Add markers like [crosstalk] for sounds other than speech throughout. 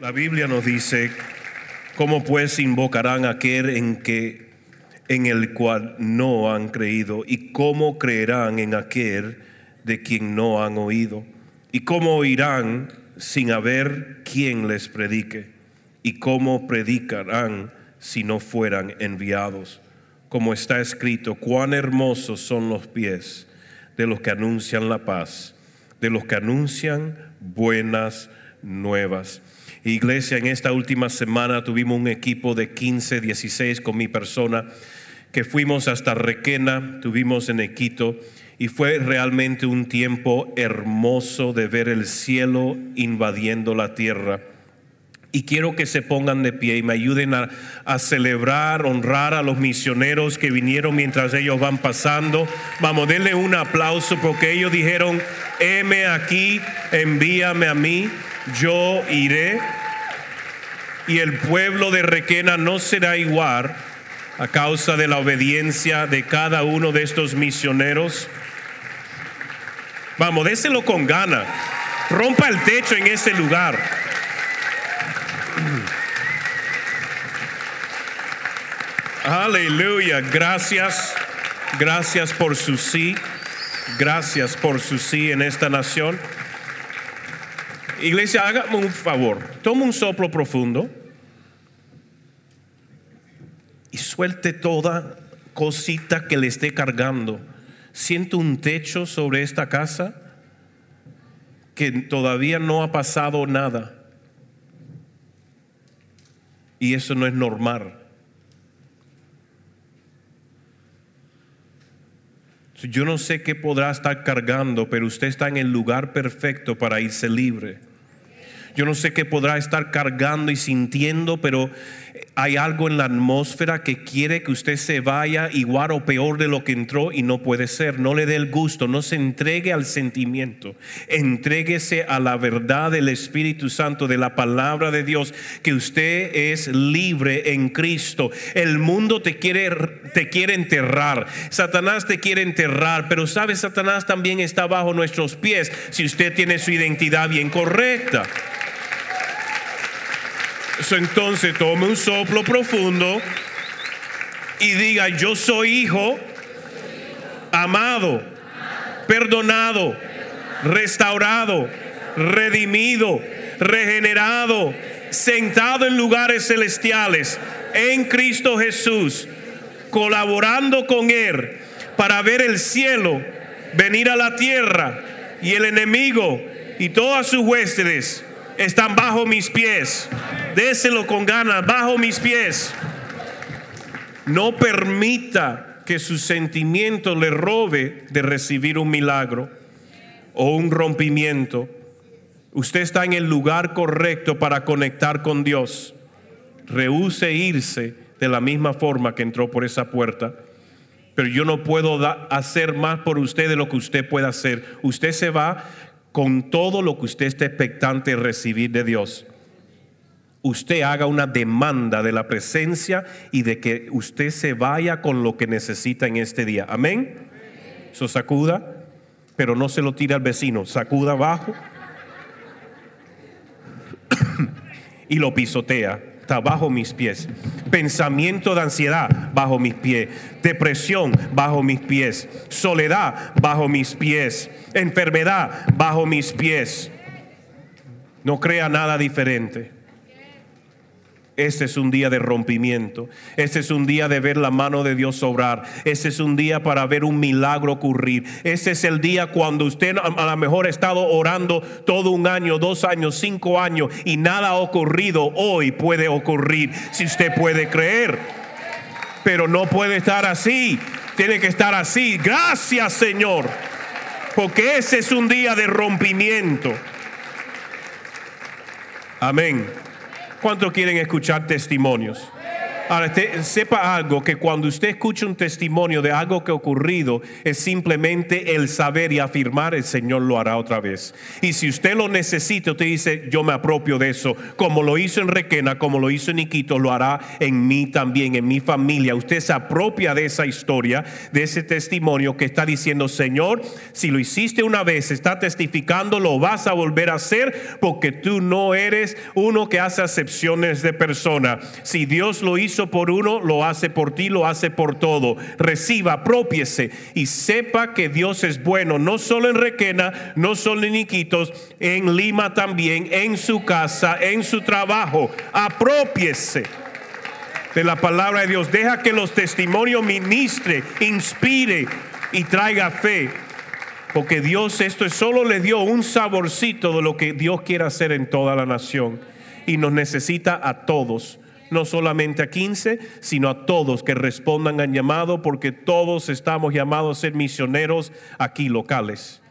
La Biblia nos dice, ¿cómo pues invocarán a aquel en que en el cual no han creído? ¿Y cómo creerán en aquel de quien no han oído? ¿Y cómo oirán sin haber quien les predique? ¿Y cómo predicarán si no fueran enviados? Como está escrito, cuán hermosos son los pies de los que anuncian la paz, de los que anuncian buenas nuevas. Iglesia, en esta última semana tuvimos un equipo de 15, 16 con mi persona que fuimos hasta Requena, tuvimos en Equito y fue realmente un tiempo hermoso de ver el cielo invadiendo la tierra. Y quiero que se pongan de pie y me ayuden a, celebrar, honrar a los misioneros que vinieron mientras ellos van pasando. Vamos, denle un aplauso porque ellos dijeron, heme aquí, envíame a mí yo iré y el pueblo de Requena no será igual a causa de la obediencia de cada uno de estos misioneros. Vamos, déselo con gana. Rompa el techo en ese lugar. Aleluya. Gracias. Gracias por su sí. Gracias por su sí en esta nación. Iglesia, hágame un favor. Toma un soplo profundo y suelte toda cosita que le esté cargando. Siento un techo sobre esta casa que todavía no ha pasado nada. Y eso no es normal. Yo no sé qué podrá estar cargando, pero usted está en el lugar perfecto para irse libre. Yo no sé qué podrá estar cargando y sintiendo, pero hay algo en la atmósfera que quiere que usted se vaya igual o peor de lo que entró y no puede ser. No le dé el gusto, no se entregue al sentimiento. Entréguese a la verdad del Espíritu Santo, de la palabra de Dios, que usted es libre en Cristo. El mundo te quiere, te quiere enterrar. Satanás te quiere enterrar, pero sabe, Satanás también está bajo nuestros pies si usted tiene su identidad bien correcta entonces tome un soplo profundo y diga, yo soy hijo, amado, perdonado, restaurado, redimido, regenerado, sentado en lugares celestiales en Cristo Jesús, colaborando con Él para ver el cielo venir a la tierra y el enemigo y todas sus huestes están bajo mis pies. Déselo con ganas, bajo mis pies. No permita que su sentimiento le robe de recibir un milagro o un rompimiento. Usted está en el lugar correcto para conectar con Dios. Rehúse irse de la misma forma que entró por esa puerta. Pero yo no puedo hacer más por usted de lo que usted pueda hacer. Usted se va con todo lo que usted esté expectante recibir de Dios usted haga una demanda de la presencia y de que usted se vaya con lo que necesita en este día. Amén. Eso sacuda, pero no se lo tire al vecino. Sacuda abajo y lo pisotea. Está bajo mis pies. Pensamiento de ansiedad bajo mis pies. Depresión bajo mis pies. Soledad bajo mis pies. Enfermedad bajo mis pies. No crea nada diferente. Este es un día de rompimiento. Este es un día de ver la mano de Dios obrar. Este es un día para ver un milagro ocurrir. Este es el día cuando usted a lo mejor ha estado orando todo un año, dos años, cinco años y nada ha ocurrido. Hoy puede ocurrir si usted puede creer. Pero no puede estar así. Tiene que estar así. Gracias Señor. Porque ese es un día de rompimiento. Amén. ¿Cuántos quieren escuchar testimonios? Ahora, te- sepa algo, que cuando usted escucha un testimonio de algo que ha ocurrido, es simplemente el saber y afirmar, el Señor lo hará otra vez. Y si usted lo necesita, usted dice, yo me apropio de eso, como lo hizo en Requena, como lo hizo en Iquito, lo hará en mí también, en mi familia. Usted se apropia de esa historia, de ese testimonio que está diciendo, Señor, si lo hiciste una vez, está testificando, lo vas a volver a hacer, porque tú no eres uno que hace acepciones de persona. Si Dios lo hizo por uno, lo hace por ti, lo hace por todo. Reciba, apropiese y sepa que Dios es bueno, no solo en Requena, no solo en Iquitos, en Lima también, en su casa, en su trabajo. Apropiese de la palabra de Dios. Deja que los testimonios ministre, inspire y traiga fe. Porque Dios esto solo le dio un saborcito de lo que Dios quiere hacer en toda la nación. Y nos necesita a todos, no solamente a 15, sino a todos que respondan al llamado, porque todos estamos llamados a ser misioneros aquí locales.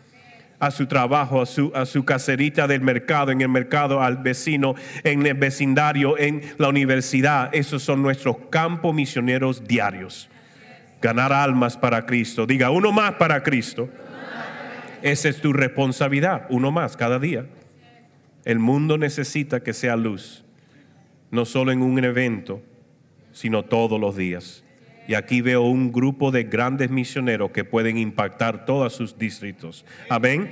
A su trabajo, a su, a su caserita del mercado, en el mercado, al vecino, en el vecindario, en la universidad. Esos son nuestros campos misioneros diarios. Ganar almas para Cristo. Diga, uno más para Cristo. Esa es tu responsabilidad, uno más cada día. El mundo necesita que sea luz, no solo en un evento, sino todos los días. Y aquí veo un grupo de grandes misioneros que pueden impactar todos sus distritos. Amén.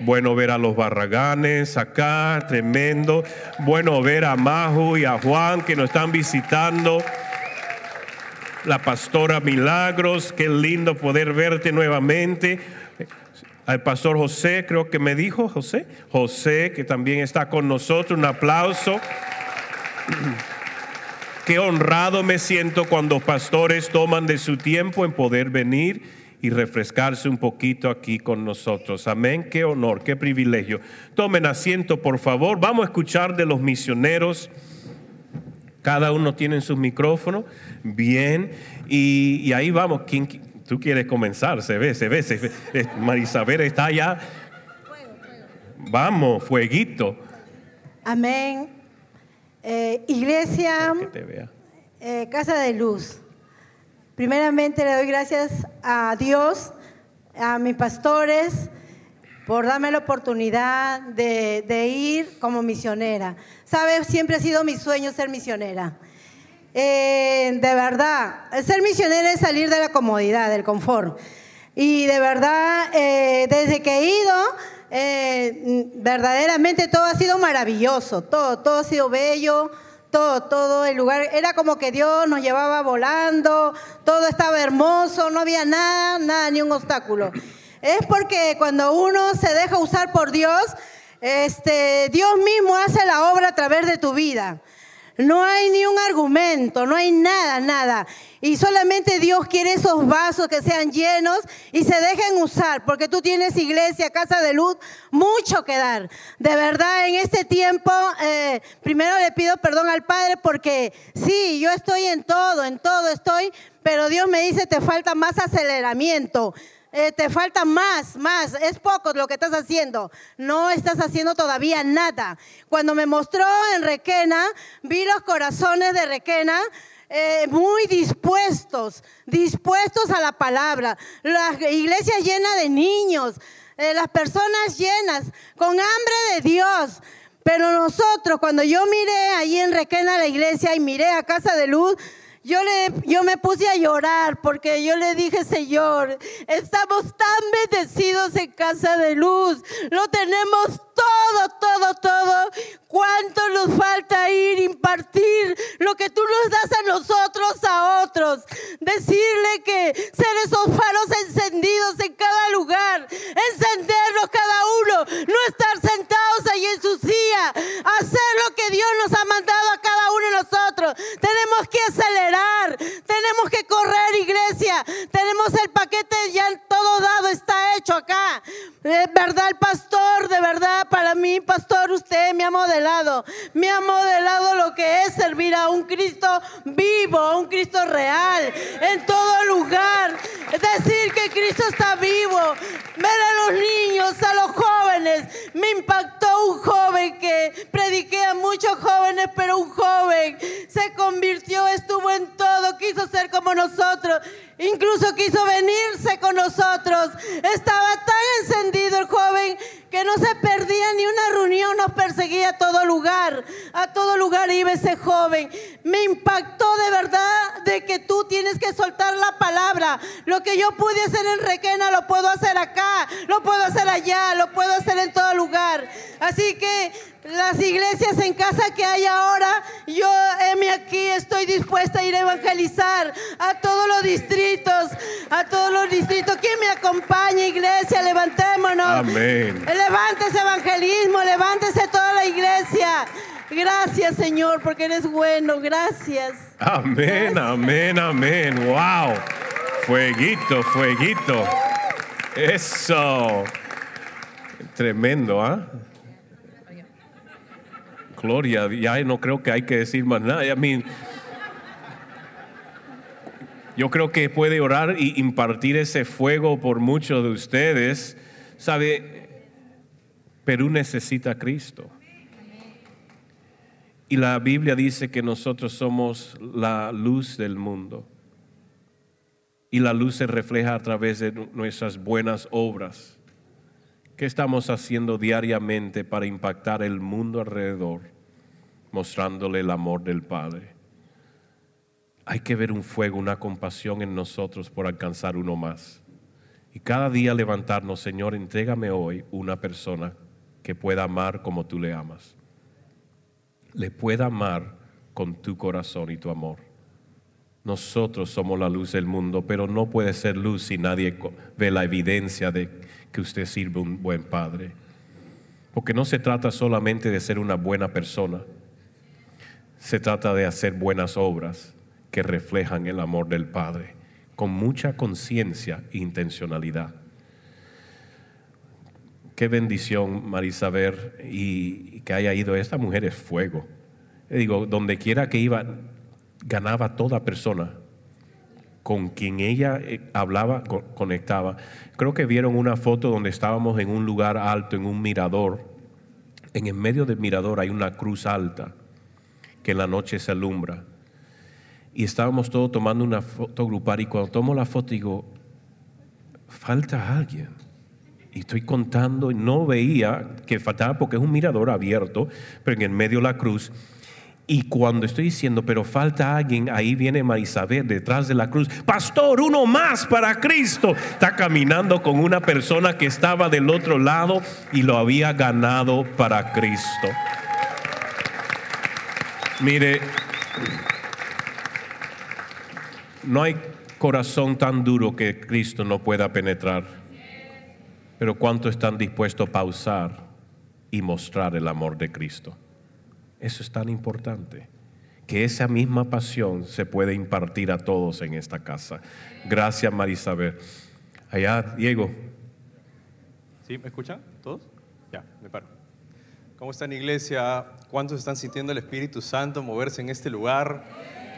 Bueno ver a los barraganes acá, tremendo. Bueno ver a Majo y a Juan que nos están visitando. La pastora Milagros, qué lindo poder verte nuevamente al pastor José, creo que me dijo José, José que también está con nosotros, un aplauso. Qué honrado me siento cuando pastores toman de su tiempo en poder venir y refrescarse un poquito aquí con nosotros. Amén, qué honor, qué privilegio. Tomen asiento, por favor. Vamos a escuchar de los misioneros. Cada uno tiene su micrófono. Bien, y, y ahí vamos. ¿Quién, Tú quieres comenzar, se ve, se ve, se ve. Marisabel está allá. Vamos, fueguito. Amén. Eh, iglesia, eh, Casa de Luz. Primeramente le doy gracias a Dios, a mis pastores, por darme la oportunidad de, de ir como misionera. Sabes, siempre ha sido mi sueño ser misionera. Eh, de verdad, ser misionera es salir de la comodidad, del confort. Y de verdad, eh, desde que he ido, eh, verdaderamente todo ha sido maravilloso, todo, todo ha sido bello, todo, todo el lugar, era como que Dios nos llevaba volando, todo estaba hermoso, no había nada, nada, ni un obstáculo. Es porque cuando uno se deja usar por Dios, este, Dios mismo hace la obra a través de tu vida. No hay ni un argumento, no hay nada, nada. Y solamente Dios quiere esos vasos que sean llenos y se dejen usar, porque tú tienes iglesia, casa de luz, mucho que dar. De verdad, en este tiempo, eh, primero le pido perdón al Padre porque sí, yo estoy en todo, en todo estoy, pero Dios me dice, te falta más aceleramiento. Eh, te falta más, más, es poco lo que estás haciendo. No estás haciendo todavía nada. Cuando me mostró en Requena, vi los corazones de Requena eh, muy dispuestos, dispuestos a la palabra. La iglesia llena de niños, eh, las personas llenas, con hambre de Dios. Pero nosotros, cuando yo miré ahí en Requena la iglesia y miré a Casa de Luz, yo, le, yo me puse a llorar porque yo le dije, Señor, estamos tan bendecidos en casa de luz. Lo tenemos todo, todo, todo. ¿Cuánto nos falta ir, impartir lo que tú nos das a nosotros, a otros? Decirle Fueguito, fueguito. Eso. Tremendo, ¿ah? Gloria, ya no creo que hay que decir más nada. Yo creo que puede orar y impartir ese fuego por muchos de ustedes. ¿Sabe? Perú necesita a Cristo. Y la Biblia dice que nosotros somos la luz del mundo. Y la luz se refleja a través de nuestras buenas obras. ¿Qué estamos haciendo diariamente para impactar el mundo alrededor, mostrándole el amor del Padre? Hay que ver un fuego, una compasión en nosotros por alcanzar uno más. Y cada día levantarnos, Señor, entrégame hoy una persona que pueda amar como tú le amas. Le pueda amar con tu corazón y tu amor. Nosotros somos la luz del mundo, pero no puede ser luz si nadie ve la evidencia de que usted sirve un buen padre. Porque no se trata solamente de ser una buena persona, se trata de hacer buenas obras que reflejan el amor del Padre, con mucha conciencia e intencionalidad. Qué bendición, Marisabel, y que haya ido. Esta mujer es fuego. Digo, donde quiera que iba, ganaba toda persona con quien ella eh, hablaba, conectaba. Creo que vieron una foto donde estábamos en un lugar alto, en un mirador. En el medio del mirador hay una cruz alta que en la noche se alumbra. Y estábamos todos tomando una foto grupal y cuando tomo la foto digo, falta alguien. Y estoy contando y no veía que faltaba porque es un mirador abierto, pero en el medio la cruz. Y cuando estoy diciendo, pero falta alguien, ahí viene Marisabel detrás de la cruz. Pastor, uno más para Cristo. Está caminando con una persona que estaba del otro lado y lo había ganado para Cristo. Mire, no hay corazón tan duro que Cristo no pueda penetrar. Pero ¿cuánto están dispuestos a pausar y mostrar el amor de Cristo? Eso es tan importante. Que esa misma pasión se puede impartir a todos en esta casa. Gracias, Marisabel. Allá, Diego. ¿Sí? ¿Me escuchan todos? Ya, me paro. ¿Cómo están, iglesia? ¿Cuántos están sintiendo el Espíritu Santo moverse en este lugar?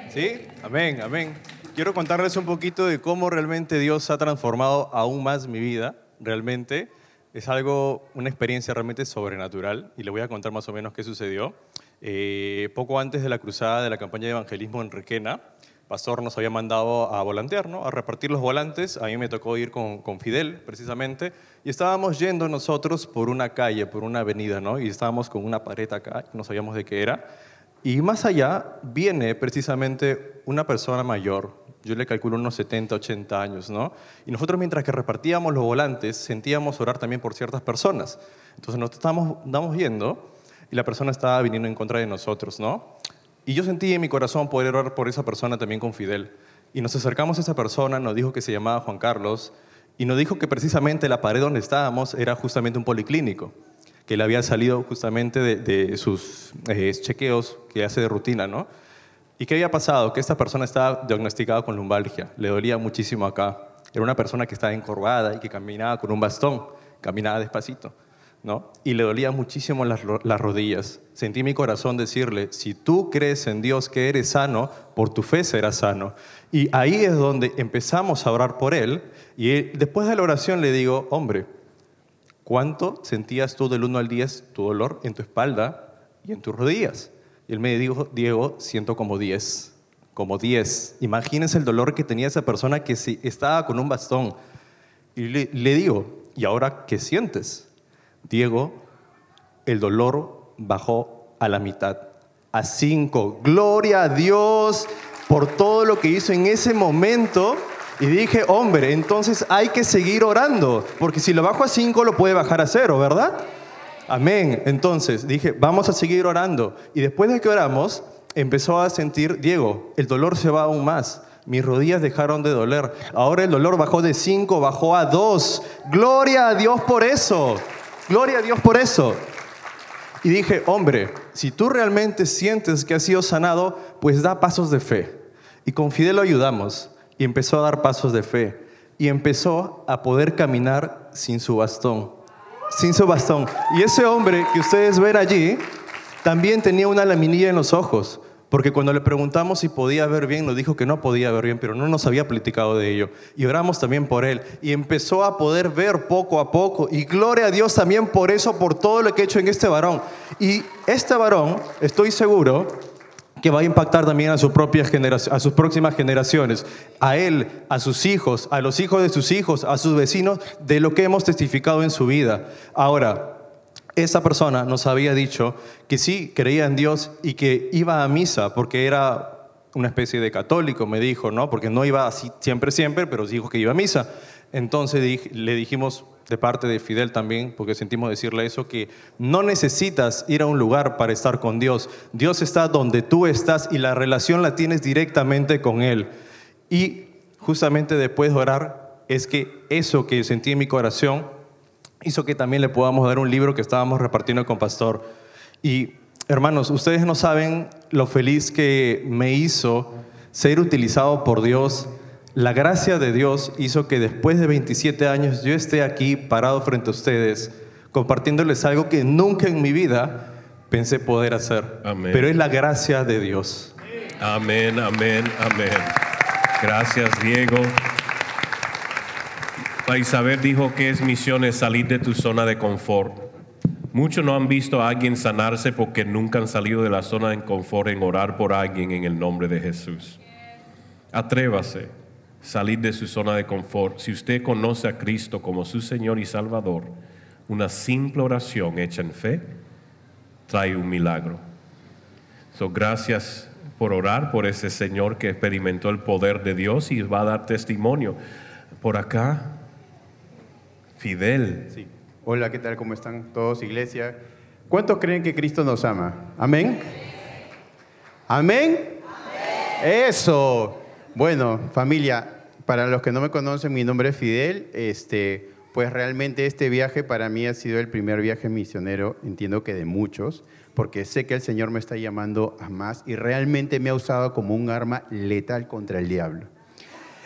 ¿Sí? Amén, amén. Quiero contarles un poquito de cómo realmente Dios ha transformado aún más mi vida. Realmente es algo, una experiencia realmente sobrenatural y le voy a contar más o menos qué sucedió. Eh, poco antes de la cruzada de la campaña de evangelismo en Requena, Pastor nos había mandado a volantear, ¿no? a repartir los volantes. A mí me tocó ir con, Fidel, precisamente, y estábamos yendo nosotros por una calle, por una avenida, ¿no? y estábamos con una pared acá, no sabíamos de qué era. Y más allá viene precisamente una persona mayor, yo le calculo unos 70, 80 años, ¿no? Y nosotros mientras que repartíamos los volantes, sentíamos orar también por ciertas personas. Entonces nos estábamos, estábamos yendo y la persona estaba viniendo en contra de nosotros, ¿no? Y yo sentí en mi corazón poder orar por esa persona también con Fidel. Y nos acercamos a esa persona, nos dijo que se llamaba Juan Carlos, y nos dijo que precisamente la pared donde estábamos era justamente un policlínico, que le había salido justamente de, sus eh, chequeos que hace de rutina, ¿no? ¿Y qué había pasado? Que esta persona estaba diagnosticada con lumbalgia, le dolía muchísimo acá. Era una persona que estaba encorvada y que caminaba con un bastón, caminaba despacito. ¿No? Y le dolía muchísimo las, ro- las rodillas. Sentí mi corazón decirle, si tú crees en Dios que eres sano, por tu fe serás sano. Y ahí es donde empezamos a orar por él. Y después de la oración le digo, hombre, ¿cuánto sentías tú del 1 al 10 tu dolor en tu espalda y en tus rodillas? Y él me dijo, Diego, siento como 10, como 10. Imagínense el dolor que tenía esa persona que estaba con un bastón. Y le digo, ¿y ahora qué sientes? Diego, el dolor bajó a la mitad, a 5. Gloria a Dios por todo lo que hizo en ese momento. Y dije, hombre, entonces hay que seguir orando, porque si lo bajo a 5 lo puede bajar a 0, ¿verdad? Amén. Entonces dije, vamos a seguir orando. Y después de que oramos, empezó a sentir, Diego, el dolor se va aún más. Mis rodillas dejaron de doler. Ahora el dolor bajó de 5, bajó a 2. Gloria a Dios por eso. Gloria a Dios por eso. Y dije, hombre, si tú realmente sientes que has sido sanado, pues da pasos de fe. Y con Fidel lo ayudamos. Y empezó a dar pasos de fe. Y empezó a poder caminar sin su bastón. Sin su bastón. Y ese hombre que ustedes ven allí, también tenía una laminilla en los ojos. Porque cuando le preguntamos si podía ver bien, nos dijo que no podía ver bien, pero no nos había platicado de ello. Y oramos también por él. Y empezó a poder ver poco a poco. Y gloria a Dios también por eso, por todo lo que he hecho en este varón. Y este varón, estoy seguro que va a impactar también a, su propia a sus próximas generaciones, a él, a sus hijos, a los hijos de sus hijos, a sus vecinos, de lo que hemos testificado en su vida. Ahora, esa persona nos había dicho que sí creía en Dios y que iba a misa porque era una especie de católico, me dijo, ¿no? Porque no iba siempre, siempre, pero dijo que iba a misa. Entonces le dijimos de parte de Fidel también, porque sentimos decirle eso, que no necesitas ir a un lugar para estar con Dios. Dios está donde tú estás y la relación la tienes directamente con Él. Y justamente después de orar, es que eso que sentí en mi corazón hizo que también le podamos dar un libro que estábamos repartiendo con Pastor. Y hermanos, ustedes no saben lo feliz que me hizo ser utilizado por Dios. La gracia de Dios hizo que después de 27 años yo esté aquí parado frente a ustedes, compartiéndoles algo que nunca en mi vida pensé poder hacer. Amén. Pero es la gracia de Dios. Amén, amén, amén. Gracias, Diego. Isabel dijo que es misión salir de tu zona de confort. Muchos no han visto a alguien sanarse porque nunca han salido de la zona de confort en orar por alguien en el nombre de Jesús. Atrévase, salir de su zona de confort. Si usted conoce a Cristo como su Señor y Salvador, una simple oración hecha en fe trae un milagro. So, gracias por orar por ese Señor que experimentó el poder de Dios y va a dar testimonio. Por acá, Fidel. Sí. Hola, ¿qué tal? ¿Cómo están todos, iglesia? ¿Cuántos creen que Cristo nos ama? ¿Amén? ¿Amén? Eso. Bueno, familia, para los que no me conocen, mi nombre es Fidel. Este, pues realmente este viaje para mí ha sido el primer viaje misionero, entiendo que de muchos, porque sé que el Señor me está llamando a más y realmente me ha usado como un arma letal contra el diablo.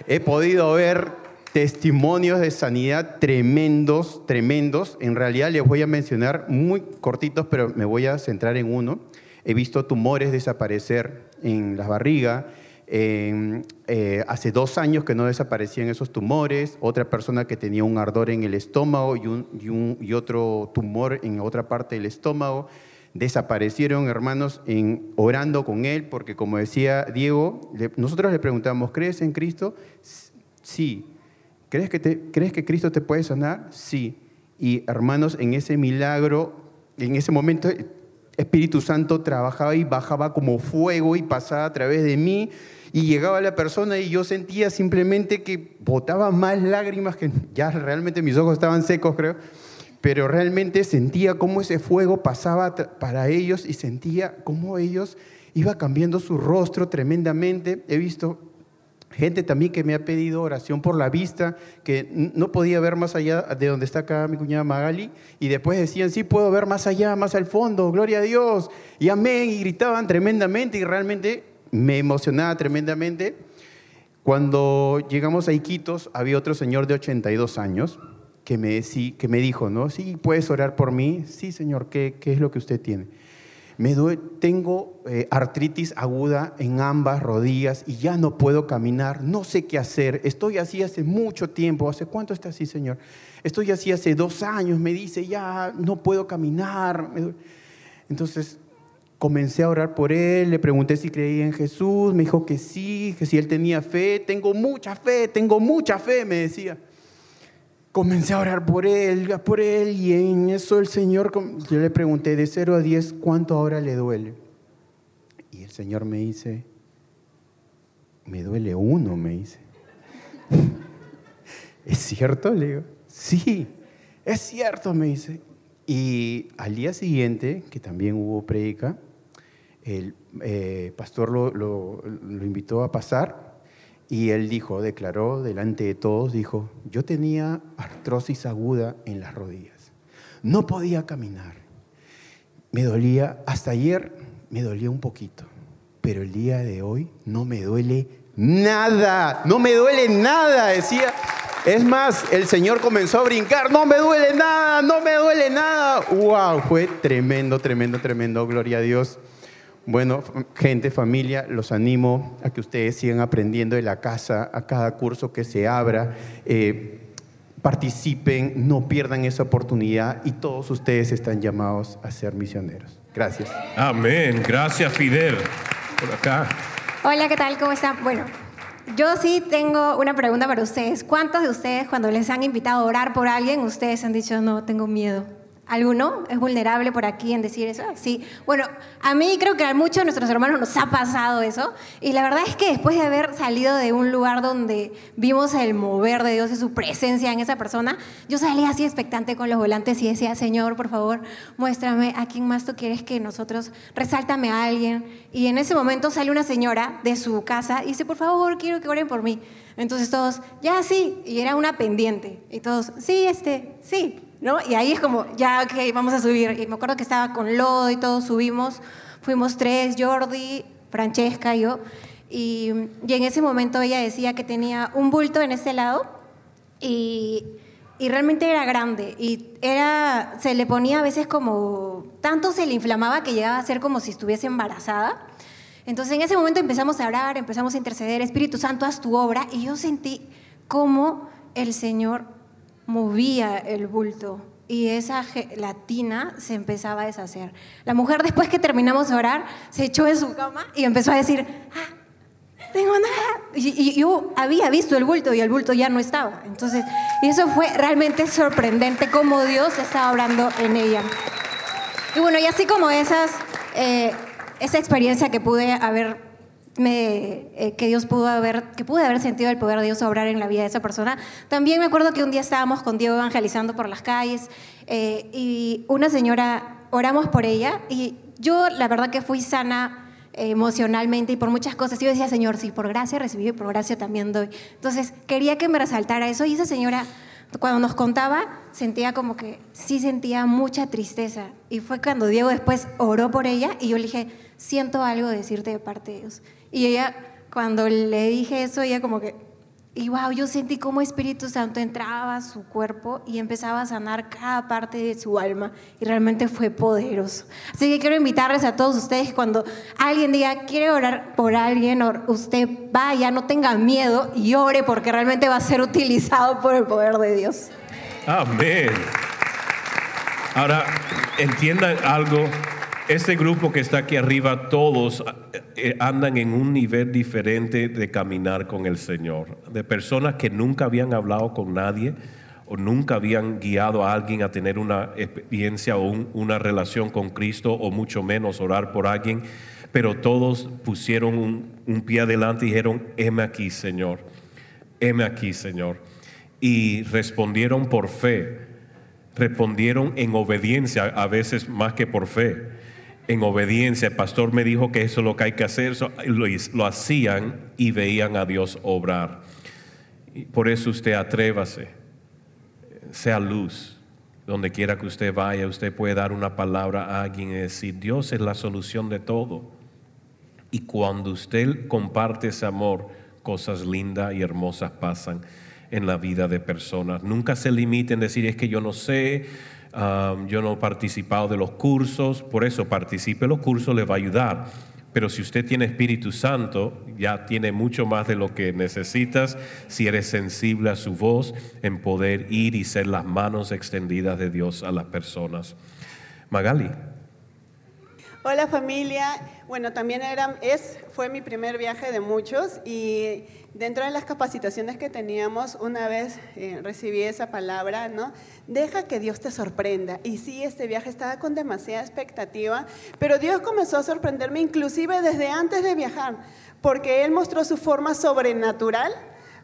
He podido ver testimonios de sanidad tremendos, tremendos. En realidad les voy a mencionar muy cortitos, pero me voy a centrar en uno. He visto tumores desaparecer en la barriga. En, eh, hace dos años que no desaparecían esos tumores. Otra persona que tenía un ardor en el estómago y, y un- y otro tumor en otra parte del estómago. Desaparecieron, hermanos, en, orando con él, porque como decía Diego, nosotros le preguntamos, ¿crees en Cristo? Sí. ¿Crees que, ¿Crees que Cristo te puede sanar? Sí. Y hermanos, en ese milagro, en ese momento, Espíritu Santo trabajaba y bajaba como fuego y pasaba a través de mí y llegaba la persona y yo sentía simplemente que botaba más lágrimas que ya realmente mis ojos estaban secos, creo. Pero realmente sentía cómo ese fuego pasaba para ellos y sentía cómo ellos iba cambiando su rostro tremendamente. He visto Gente también que me ha pedido oración por la vista, que no podía ver más allá de donde está acá mi cuñada Magali, y después decían, sí, puedo ver más allá, más al fondo, gloria a Dios, y amén, y gritaban tremendamente, y realmente me emocionaba tremendamente. Cuando llegamos a Iquitos, había otro señor de 82 años, que me, que me dijo, ¿no? Sí, puedes orar por mí. Sí, Señor, ¿qué, qué es lo que usted tiene? Me tengo eh, artritis aguda en ambas rodillas y ya no puedo caminar, no sé qué hacer. Estoy así hace mucho tiempo. ¿Hace cuánto está así, Señor? Estoy así hace dos años. Me dice, ya no puedo caminar. me duele". Entonces comencé a orar por él, le pregunté si creía en Jesús, me dijo que sí, que si él tenía fe. Tengo mucha fe, tengo mucha fe, me decía. Comencé a orar por él, por él, y en eso el Señor, yo le pregunté de 0 a 10, ¿cuánto ahora le duele? Y el Señor me dice, me duele uno, me dice. [laughs] ¿Es cierto? Le digo, sí, es cierto, me dice. Y al día siguiente, que también hubo prédica, el eh, pastor lo, lo- lo invitó a pasar y él dijo, declaró delante de todos, dijo, yo tenía artrosis aguda en las rodillas, no podía caminar, me dolía, hasta ayer me dolía un poquito, pero el día de hoy no me duele nada, no me duele nada, decía. Es más, el Señor comenzó a brincar, no me duele nada, no me duele nada. ¡Wow! Fue tremendo, tremendo, tremendo, gloria a Dios. Bueno, gente, familia, los animo a que ustedes sigan aprendiendo de la casa, a cada curso que se abra. eh, participen, no pierdan esa oportunidad y todos ustedes están llamados a ser misioneros. Gracias. Amén. Gracias, Fidel. Por acá. Hola, ¿qué tal? ¿Cómo están? Bueno, yo sí tengo una pregunta para ustedes. ¿Cuántos de ustedes cuando les han invitado a orar por alguien, ustedes han dicho, no, tengo miedo? ¿Alguno es vulnerable por aquí en decir eso? Sí. Bueno, a mí creo que a muchos de nuestros hermanos nos ha pasado eso. Y la verdad es que después de haber salido de un lugar donde vimos el mover de Dios y su presencia en esa persona, yo salí así expectante con los volantes y decía, Señor, por favor, muéstrame a quién más tú quieres que nosotros, resáltame a alguien. Y en ese momento sale una señora de su casa y dice, por favor, quiero que oren por mí. Entonces todos, ya sí, y era una pendiente. Y todos, sí, este, sí, ¿no? Y ahí es como, ya, ok, vamos a subir. Y me acuerdo que estaba con lodo y todos subimos. Fuimos tres, Jordi, Francesca y yo. Y, y en ese momento ella decía que tenía un bulto en este lado y, y realmente era grande. Y era, se le ponía a veces como, tanto se le inflamaba que llegaba a ser como si estuviese embarazada. Entonces en ese momento empezamos a orar, empezamos a interceder, Espíritu Santo, haz tu obra. Y yo sentí cómo el Señor movía el bulto y esa gelatina se empezaba a deshacer. La mujer después que terminamos de orar se echó en su cama y empezó a decir, ah, tengo nada. Y, yo había visto el bulto y el bulto ya no estaba. Entonces, y eso fue realmente sorprendente cómo Dios estaba obrando en ella. Y bueno, y así como esas, eh, esa experiencia que pude haber me, eh, que Dios pudo haber, que pude haber sentido el poder de Dios obrar en la vida de esa persona. También me acuerdo que un día estábamos con Diego evangelizando por las calles eh, y una señora, oramos por ella y yo la verdad que fui sana eh, emocionalmente y por muchas cosas. Yo decía, Señor, sí, por gracia recibí y por gracia también doy. Entonces quería que me resaltara eso y esa señora cuando nos contaba, sentía como que sí sentía mucha tristeza. Y fue cuando Diego después oró por ella y yo le dije, siento algo decirte de parte de Dios. Y ella, cuando le dije eso, ella como que, y wow, yo sentí como Espíritu Santo entraba a su cuerpo y empezaba a sanar cada parte de su alma. Y realmente fue poderoso. Así que quiero invitarles a todos ustedes cuando alguien diga, quiere orar por alguien, or- usted vaya, no tenga miedo y ore porque realmente va a ser utilizado por el poder de Dios. Amén. Ahora, entiendan algo. Este grupo que está aquí arriba, todos eh, andan en un nivel diferente de caminar con el Señor. De personas que nunca habían hablado con nadie o nunca habían guiado a alguien a tener una experiencia o un- una relación con Cristo o mucho menos orar por alguien. Pero todos pusieron un, un pie adelante y dijeron, heme aquí, Señor. Heme aquí, Señor. Y respondieron por fe respondieron en obediencia, a veces más que por fe. En obediencia, el pastor me dijo que eso es lo que hay que hacer, lo, hacían y veían a Dios obrar. Por eso usted atrévase, sea luz. Donde quiera que usted vaya, usted puede dar una palabra a alguien y decir, Dios es la solución de todo. Y cuando usted comparte ese amor, cosas lindas y hermosas pasan. en la vida de personas. Nunca se limiten a decir es que yo no sé, yo no he participado de los cursos, por eso participe los cursos, le va a ayudar. Pero si usted tiene Espíritu Santo, ya tiene mucho más de lo que necesitas si eres sensible a su voz en poder ir y ser las manos extendidas de Dios a las personas. Magali. Hola familia, bueno también era, es, fue mi primer viaje de muchos y dentro de las capacitaciones que teníamos una vez eh, recibí esa palabra, ¿no? Deja que Dios te sorprenda. Y sí, este viaje estaba con demasiada expectativa, pero Dios comenzó a sorprenderme inclusive desde antes de viajar, porque Él mostró su forma sobrenatural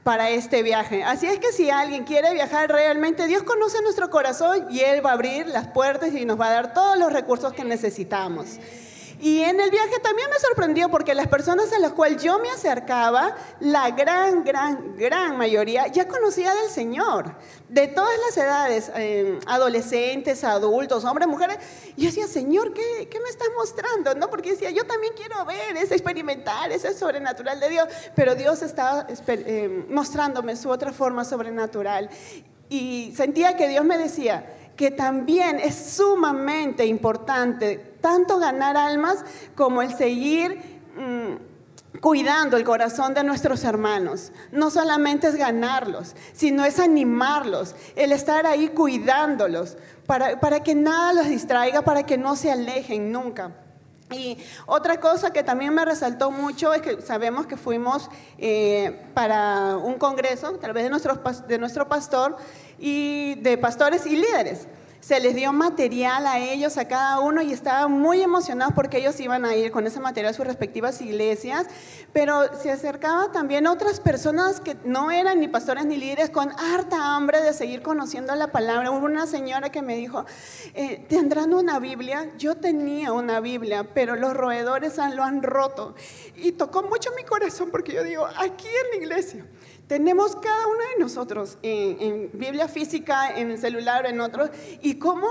para este viaje. Así es que si alguien quiere viajar realmente, Dios conoce nuestro corazón y Él va a abrir las puertas y nos va a dar todos los recursos que necesitamos. Y en el viaje también me sorprendió porque las personas a las cuales yo me acercaba, la gran, gran, gran mayoría ya conocía del Señor, de todas las edades, eh, adolescentes, adultos, hombres, mujeres. Y yo decía, Señor, ¿qué, ¿qué, me estás mostrando? ¿No? Porque decía, yo también quiero ver, es experimentar, ese sobrenatural de Dios. Pero Dios estaba eh, mostrándome su otra forma sobrenatural. Y sentía que Dios me decía, que también es sumamente importante tanto ganar almas como el seguir mm, cuidando el corazón de nuestros hermanos. No solamente es ganarlos, sino es animarlos, el estar ahí cuidándolos, para, para que nada los distraiga, para que no se alejen nunca. Y otra cosa que también me resaltó mucho es que sabemos que fuimos eh, para un congreso, tal vez de nuestro, de nuestro pastor, y de pastores y líderes se les dio material a ellos, a cada uno, y estaban muy emocionados porque ellos iban a ir con ese material a sus respectivas iglesias, pero se acercaban también otras personas que no eran ni pastores ni líderes con harta hambre de seguir conociendo la palabra. Hubo una señora que me dijo, eh, ¿tendrán una Biblia? Yo tenía una Biblia, pero los roedores lo han roto. Y tocó mucho mi corazón porque yo digo, aquí en la iglesia tenemos cada uno de nosotros en, Biblia física, en el celular, en otros, y cómo,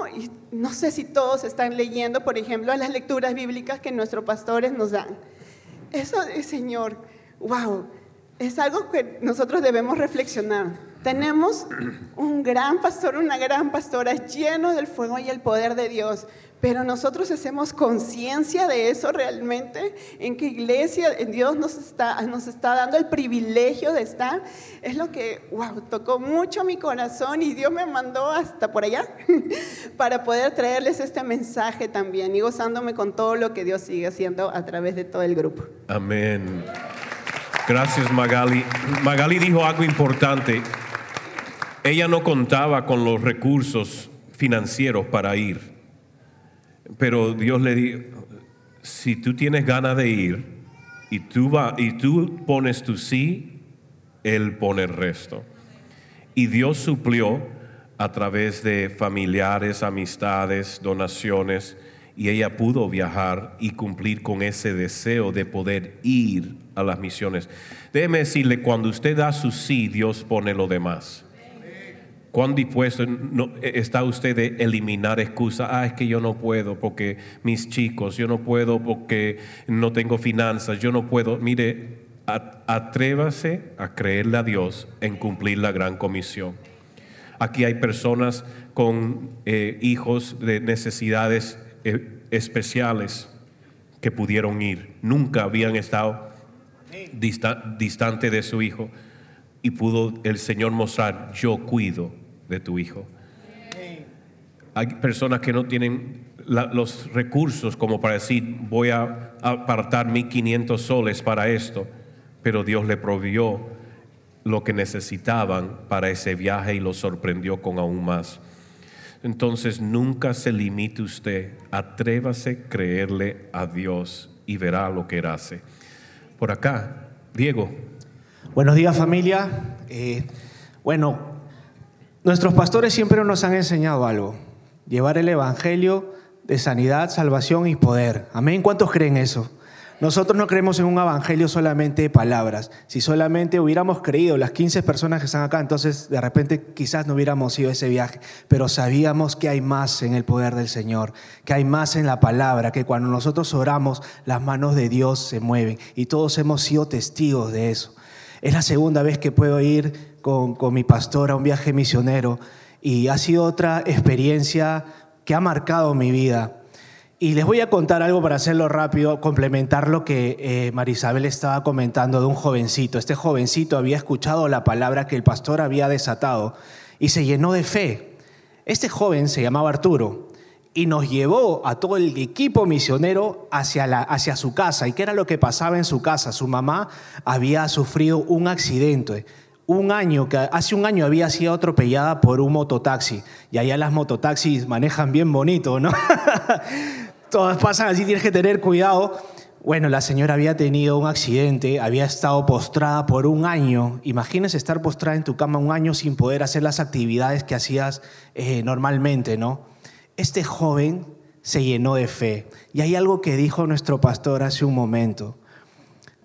no sé si todos están leyendo, por ejemplo, las lecturas bíblicas que nuestros pastores nos dan. Eso, Señor, wow, es algo que nosotros debemos reflexionar. Tenemos un gran pastor, una gran pastora lleno del fuego y el poder de Dios, pero nosotros hacemos conciencia de eso realmente, en qué iglesia Dios nos está, nos está dando el privilegio de estar. Es lo que, wow, tocó mucho mi corazón y Dios me mandó hasta por allá [laughs] para poder traerles este mensaje también y gozándome con todo lo que Dios sigue haciendo a través de todo el grupo. Amén. Gracias Magali. Magali dijo algo importante. Ella no contaba con los recursos financieros para ir pero Dios le dijo, si tú tienes ganas de ir y tú, y tú pones tu sí, Él pone el resto. Y Dios suplió a través de familiares, amistades, donaciones, y ella pudo viajar y cumplir con ese deseo de poder ir a las misiones. Déjeme decirle, cuando usted da su sí, Dios pone lo demás. ¿Cuán dispuesto está usted de eliminar excusas? Ah, es que yo no puedo porque mis chicos, yo no puedo porque no tengo finanzas, yo no puedo. Mire, atrévase a creerle a Dios en cumplir la gran comisión. Aquí hay personas con eh, hijos de necesidades eh, especiales que pudieron ir. Nunca habían estado distante de su hijo y pudo el Señor mostrar, yo cuido de tu hijo. Hay personas que no tienen los recursos como para decir, voy a apartar 1500 soles para esto, pero Dios le proveyó lo que necesitaban para ese viaje y lo sorprendió con aún más. Entonces nunca se limite usted, atrévase a creerle a Dios y verá lo que él hace. Por acá, Diego. Buenos días familia. Eh, bueno, Nuestros pastores siempre nos han enseñado algo, llevar el Evangelio de sanidad, salvación y poder. Amén. ¿Cuántos creen eso? Nosotros no creemos en un evangelio solamente de palabras. Si solamente hubiéramos creído las 15 personas que están acá, entonces de repente quizás no hubiéramos ido a ese viaje. Pero sabíamos que hay más en el poder del Señor, que hay más en la palabra, que cuando nosotros oramos, las manos de Dios se mueven. Y todos hemos sido testigos de eso. Es la segunda vez que puedo ir con, mi pastora, un viaje misionero, y ha sido otra experiencia que ha marcado mi vida. Y les voy a contar algo para hacerlo rápido, complementar lo que eh, Marisabel estaba comentando de un jovencito. Este jovencito había escuchado la palabra que el pastor había desatado y se llenó de fe. Este joven se llamaba Arturo y nos llevó a todo el equipo misionero hacia, la, hacia su casa. ¿Y qué era lo que pasaba en su casa? Su mamá había sufrido un accidente. Un año, que hace un año había sido atropellada por un mototaxi. Y allá las mototaxis manejan bien bonito, ¿no? [laughs] Todas pasan así, tienes que tener cuidado. Bueno, la señora había tenido un accidente, había estado postrada por un año. Imagínese estar postrada en tu cama un año sin poder hacer las actividades que hacías eh, normalmente, ¿no? este joven se llenó de fe. Y hay algo que dijo nuestro pastor hace un momento.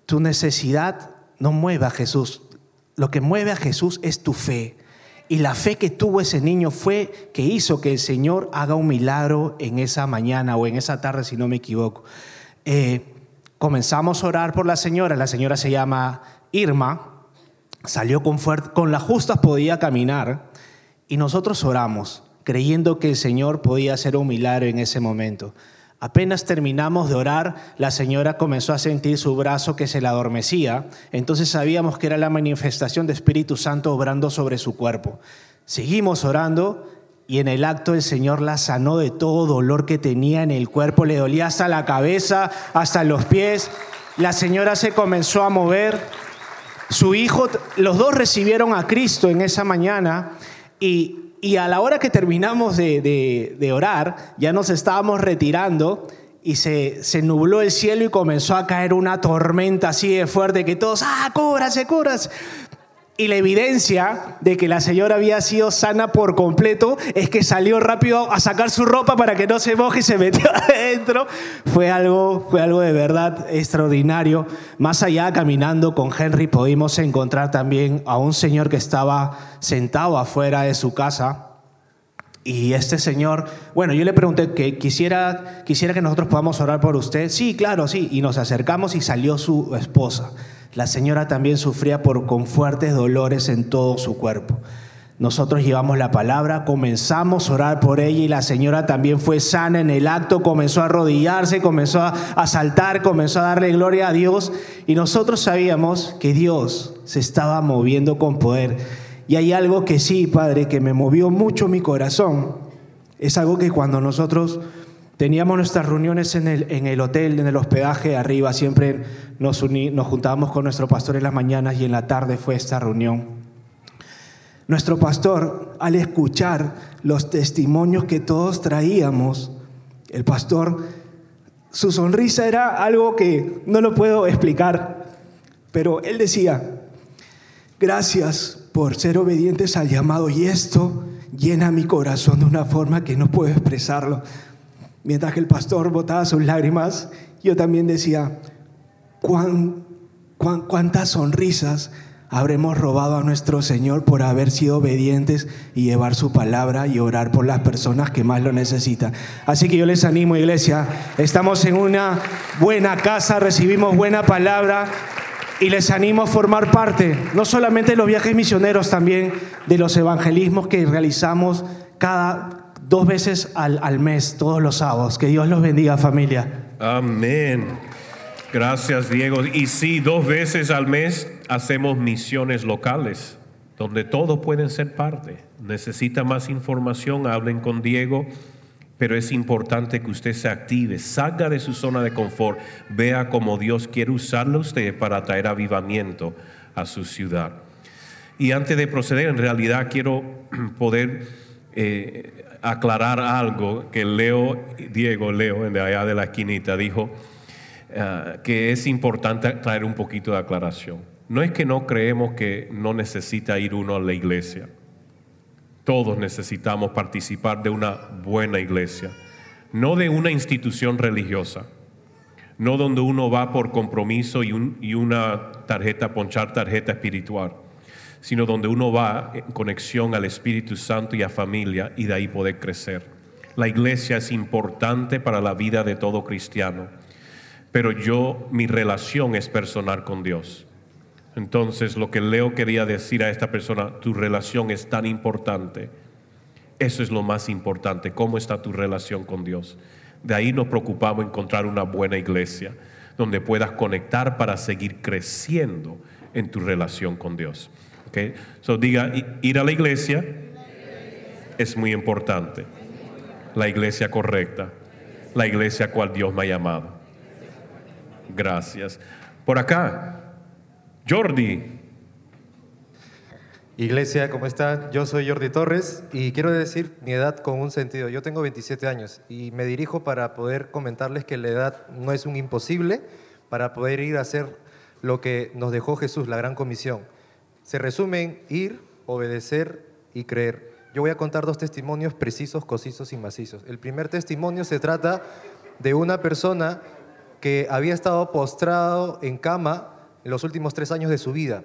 Tu necesidad no mueve a Jesús. Lo que mueve a Jesús es tu fe. Y la fe que tuvo ese niño fue que hizo que el Señor haga un milagro en esa mañana o en esa tarde, si no me equivoco. Eh, comenzamos a orar por la señora. La señora se llama Irma. Salió con, con las justas, podía caminar. Y nosotros oramos creyendo que el Señor podía hacer un milagro en ese momento. Apenas terminamos de orar, la señora comenzó a sentir su brazo que se le adormecía, entonces sabíamos que era la manifestación de Espíritu Santo obrando sobre su cuerpo. Seguimos orando y en el acto el Señor la sanó de todo dolor que tenía en el cuerpo, le dolía hasta la cabeza, hasta los pies. La señora se comenzó a mover. Su hijo, los dos recibieron a Cristo en esa mañana y y a la hora que terminamos de, orar, ya nos estábamos retirando y se, se, nubló el cielo y comenzó a caer una tormenta así de fuerte que todos, ah, cúbrase, cúbrase. Y la evidencia de que la señora había sido sana por completo es que salió rápido a sacar su ropa para que no se moje y se metió [laughs] adentro. Fue algo, fue algo de verdad extraordinario. Más allá, caminando con Henry, pudimos encontrar también a un señor que estaba sentado afuera de su casa. Y este señor, bueno, yo le pregunté que quisiera, quisiera que nosotros podamos orar por usted. Sí, claro, sí. Y nos acercamos y salió su esposa. La señora también sufría por, con fuertes dolores en todo su cuerpo. Nosotros llevamos la palabra, comenzamos a orar por ella y la señora también fue sana en el acto, comenzó a arrodillarse, comenzó a, saltar, comenzó a darle gloria a Dios y nosotros sabíamos que Dios se estaba moviendo con poder. Y hay algo que sí, Padre, que me movió mucho mi corazón. Es algo que cuando nosotros Teníamos nuestras reuniones en el, en el hotel, en el hospedaje arriba, siempre nos, nos juntábamos con nuestro pastor en las mañanas y en la tarde fue esta reunión. Nuestro pastor, al escuchar los testimonios que todos traíamos, el pastor, su sonrisa era algo que no lo puedo explicar, pero él decía, gracias por ser obedientes al llamado y esto llena mi corazón de una forma que no puedo expresarlo. Mientras que el pastor botaba sus lágrimas, yo también decía, cuántas sonrisas habremos robado a nuestro Señor por haber sido obedientes y llevar su palabra y orar por las personas que más lo necesitan. Así que yo les animo, iglesia, estamos en una buena casa, recibimos buena palabra y les animo a formar parte, no solamente de los viajes misioneros, también de los evangelismos que realizamos cada, dos veces al, mes, todos los sábados. Que Dios los bendiga, familia. Amén. Gracias, Diego. Y sí, dos veces al mes hacemos misiones locales, donde todos pueden ser parte. Necesita más información, hablen con Diego, pero es importante que usted se active, salga de su zona de confort, vea cómo Dios quiere usarlo usted para traer avivamiento a su ciudad. Y antes de proceder, en realidad quiero [clears throat] poder eh, aclarar algo que Leo, Diego Leo, de allá de la esquinita, dijo eh, que es importante traer un poquito de aclaración. No es que no creemos que no necesita ir uno a la iglesia. Todos necesitamos participar de una buena iglesia, no de una institución religiosa, no donde uno va por compromiso y, y una tarjeta, ponchar tarjeta espiritual sino donde uno va en conexión al Espíritu Santo y a familia y de ahí poder crecer. La iglesia es importante para la vida de todo cristiano, pero yo, mi relación es personal con Dios. Entonces, lo que Leo quería decir a esta persona, tu relación es tan importante. Eso es lo más importante, cómo está tu relación con Dios. De ahí nos preocupamos encontrar una buena iglesia donde puedas conectar para seguir creciendo en tu relación con Dios. Okay? So diga, ir a la iglesia es muy importante. La iglesia correcta, la iglesia cual Dios me ha llamado. Gracias. Por acá, Jordi. Iglesia, ¿cómo están? Yo soy Jordi Torres y quiero decir mi edad con un sentido. Yo tengo 27 años y me dirijo para poder comentarles que la edad no es un imposible para poder ir a hacer lo que nos dejó Jesús, la gran comisión. Se resume en ir, obedecer y creer. Yo voy a contar dos testimonios precisos, concisos y macizos. El primer testimonio se trata de una persona que había estado postrado en cama en los últimos tres años de su vida.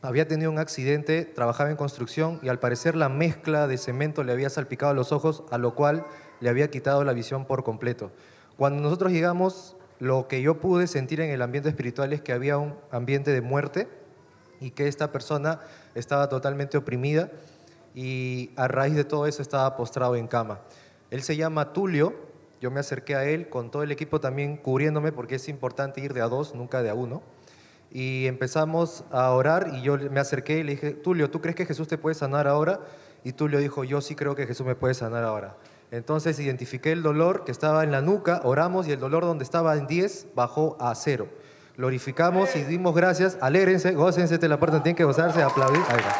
Había tenido un accidente, trabajaba en construcción y al parecer la mezcla de cemento le había salpicado los ojos, a lo cual le había quitado la visión por completo. Cuando nosotros llegamos, lo que yo pude sentir en el ambiente espiritual es que había un ambiente de muerte y que esta persona estaba totalmente oprimida y a raíz de todo eso estaba postrado en cama. Él se llama Tulio, yo me acerqué a él con todo el equipo también cubriéndome porque es importante ir de a dos, nunca de a uno. Y empezamos a orar y yo me acerqué y le dije, Tulio, ¿tú crees que Jesús te puede sanar ahora? Y Tulio dijo, yo sí creo que Jesús me puede sanar ahora. Entonces identifiqué el dolor que estaba en la nuca, oramos y el dolor donde estaba en 10 bajó a cero. Glorificamos y dimos gracias. Alégrense, gócense, esta la puerta, tienen que gozarse, aplaudir. Ahí va.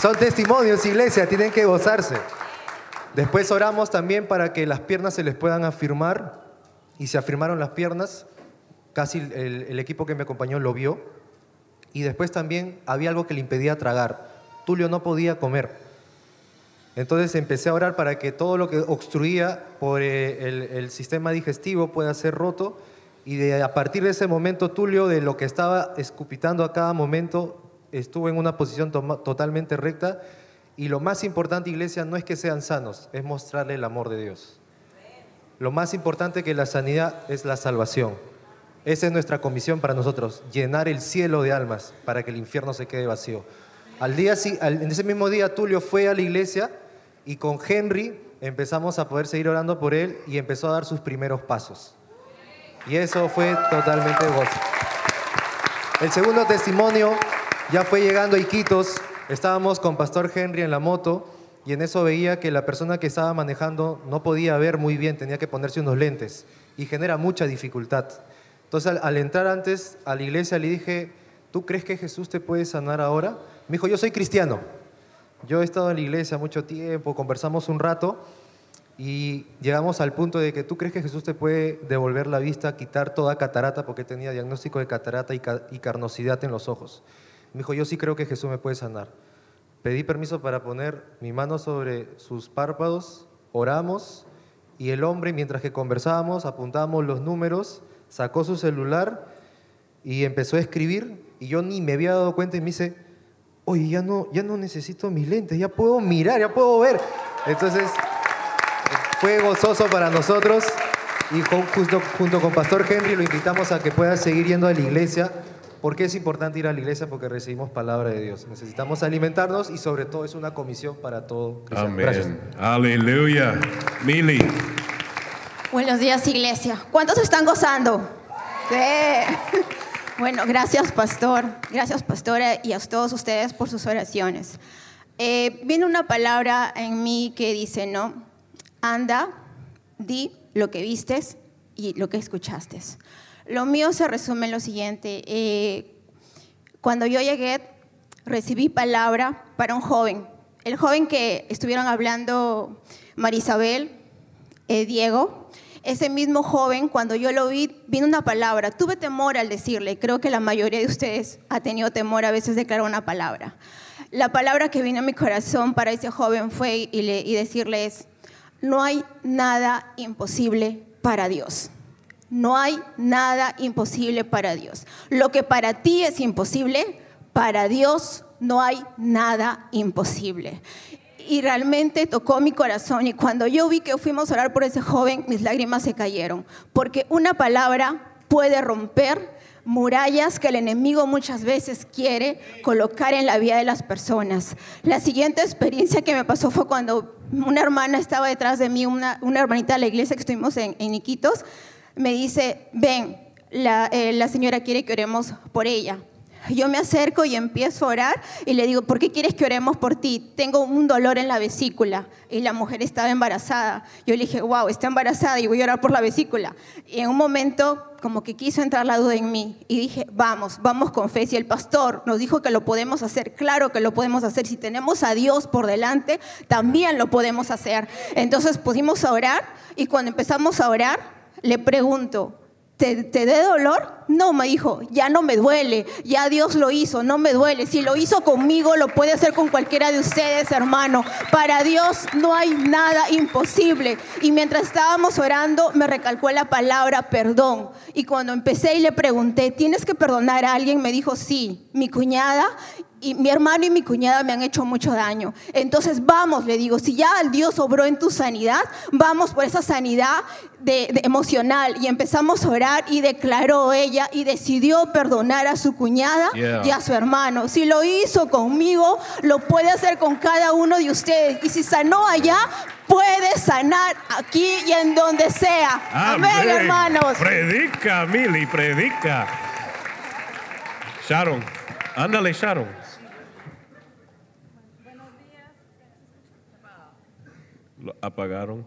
Son testimonios, iglesia, tienen que gozarse. Después oramos también para que las piernas se les puedan afirmar y se afirmaron las piernas. Casi el, el equipo que me acompañó lo vio. Y después también había algo que le impedía tragar. Tulio no podía comer. Entonces empecé a orar para que todo lo que obstruía por eh, el, el sistema digestivo pueda ser roto. Y de, a partir de ese momento, Tulio, de lo que estaba escupitando a cada momento, estuvo en una posición toma- totalmente recta. Y lo más importante, iglesia, no es que sean sanos, es mostrarle el amor de Dios. Lo más importante que la sanidad es la salvación. Esa es nuestra comisión para nosotros, llenar el cielo de almas para que el infierno se quede vacío. Al día, al- en ese mismo día, Tulio fue a la iglesia y con Henry empezamos a poder seguir orando por él y empezó a dar sus primeros pasos. Y eso fue totalmente gozo. El segundo testimonio ya fue llegando a Iquitos. Estábamos con Pastor Henry en la moto y en eso veía que la persona que estaba manejando no podía ver muy bien, tenía que ponerse unos lentes y genera mucha dificultad. Entonces al, al entrar antes a la iglesia le dije, ¿tú crees que Jesús te puede sanar ahora? Me dijo, yo soy cristiano. Yo he estado en la iglesia mucho tiempo, conversamos un rato y llegamos al punto de que tú crees que Jesús te puede devolver la vista, quitar toda catarata, porque tenía diagnóstico de catarata y, y carnosidad en los ojos. Me dijo, yo sí creo que Jesús me puede sanar. Pedí permiso para poner mi mano sobre sus párpados, oramos y el hombre, mientras que conversábamos, apuntábamos los números, sacó su celular y empezó a escribir y yo ni me había dado cuenta y me dice, oye, ya no, ya no necesito mis lentes, ya puedo mirar, ya puedo ver. Entonces, fue gozoso para nosotros y con- junto, junto con Pastor Henry lo invitamos a que pueda seguir yendo a la iglesia. ¿Por qué es importante ir a la iglesia? Porque recibimos palabra de Dios. Necesitamos alimentarnos y sobre todo es una comisión para todo cristiano. Gracias. Amén. Aleluya. Mili. Buenos días, iglesia. ¿Cuántos están gozando? Sí. Bueno, gracias, pastor. Gracias, pastora, y a todos ustedes por sus oraciones. Eh, viene una palabra en mí que dice, ¿no? Anda, di lo que vistes y lo que escuchaste. Lo mío se resume en lo siguiente. Eh, cuando yo llegué, recibí palabra para un joven. El joven que estuvieron hablando Marisabel, eh, Diego, ese mismo joven, cuando yo lo vi, vino una palabra. Tuve temor al decirle. Creo que la mayoría de ustedes ha tenido temor a veces de declarar una palabra. La palabra que vino a mi corazón para ese joven fue y, le- decirle no hay nada imposible para Dios. No hay nada imposible para Dios. Lo que para ti es imposible, para Dios no hay nada imposible. Y realmente tocó mi corazón y cuando yo vi que fuimos a orar por ese joven, mis lágrimas se cayeron, porque una palabra puede romper murallas que el enemigo muchas veces quiere colocar en la vida de las personas. La siguiente experiencia que me pasó fue cuando una hermana estaba detrás de mí, una, una hermanita de la iglesia que estuvimos en, en Iquitos, me dice, ven, la, eh, la señora quiere que oremos por ella. Yo me acerco y empiezo a orar y le digo, ¿por qué quieres que oremos por ti? Tengo un dolor en la vesícula. Y la mujer estaba embarazada. Yo le dije, wow, está embarazada y voy a orar por la vesícula. Y en un momento como que quiso entrar la duda en mí. Y dije, vamos, vamos con fe. Si el pastor nos dijo que lo podemos hacer, claro que lo podemos hacer. Si tenemos a Dios por delante, también lo podemos hacer. Entonces pusimos a orar y cuando empezamos a orar, le pregunto, ¿te, te dé dolor? No, me dijo, ya no me duele, ya Dios lo hizo, no me duele. Si lo hizo conmigo, lo puede hacer con cualquiera de ustedes, hermano. Para Dios no hay nada imposible. Y mientras estábamos orando, me recalcó la palabra perdón. Y cuando empecé y le pregunté, ¿tienes que perdonar a alguien? Me dijo, sí, mi cuñada y mi hermano y mi cuñada me han hecho mucho daño. Entonces vamos, le digo, si ya Dios obró en tu sanidad, vamos por esa sanidad de, de emocional. Y empezamos a orar y declaró ella y decidió perdonar a su cuñada Yeah. y a su hermano. Si lo hizo conmigo, lo puede hacer con cada uno de ustedes. Y si sanó allá, puede sanar aquí y en donde sea. Amén, hermanos. Predica, Mili, predica. Sharon, ándale, Sharon. Lo apagaron.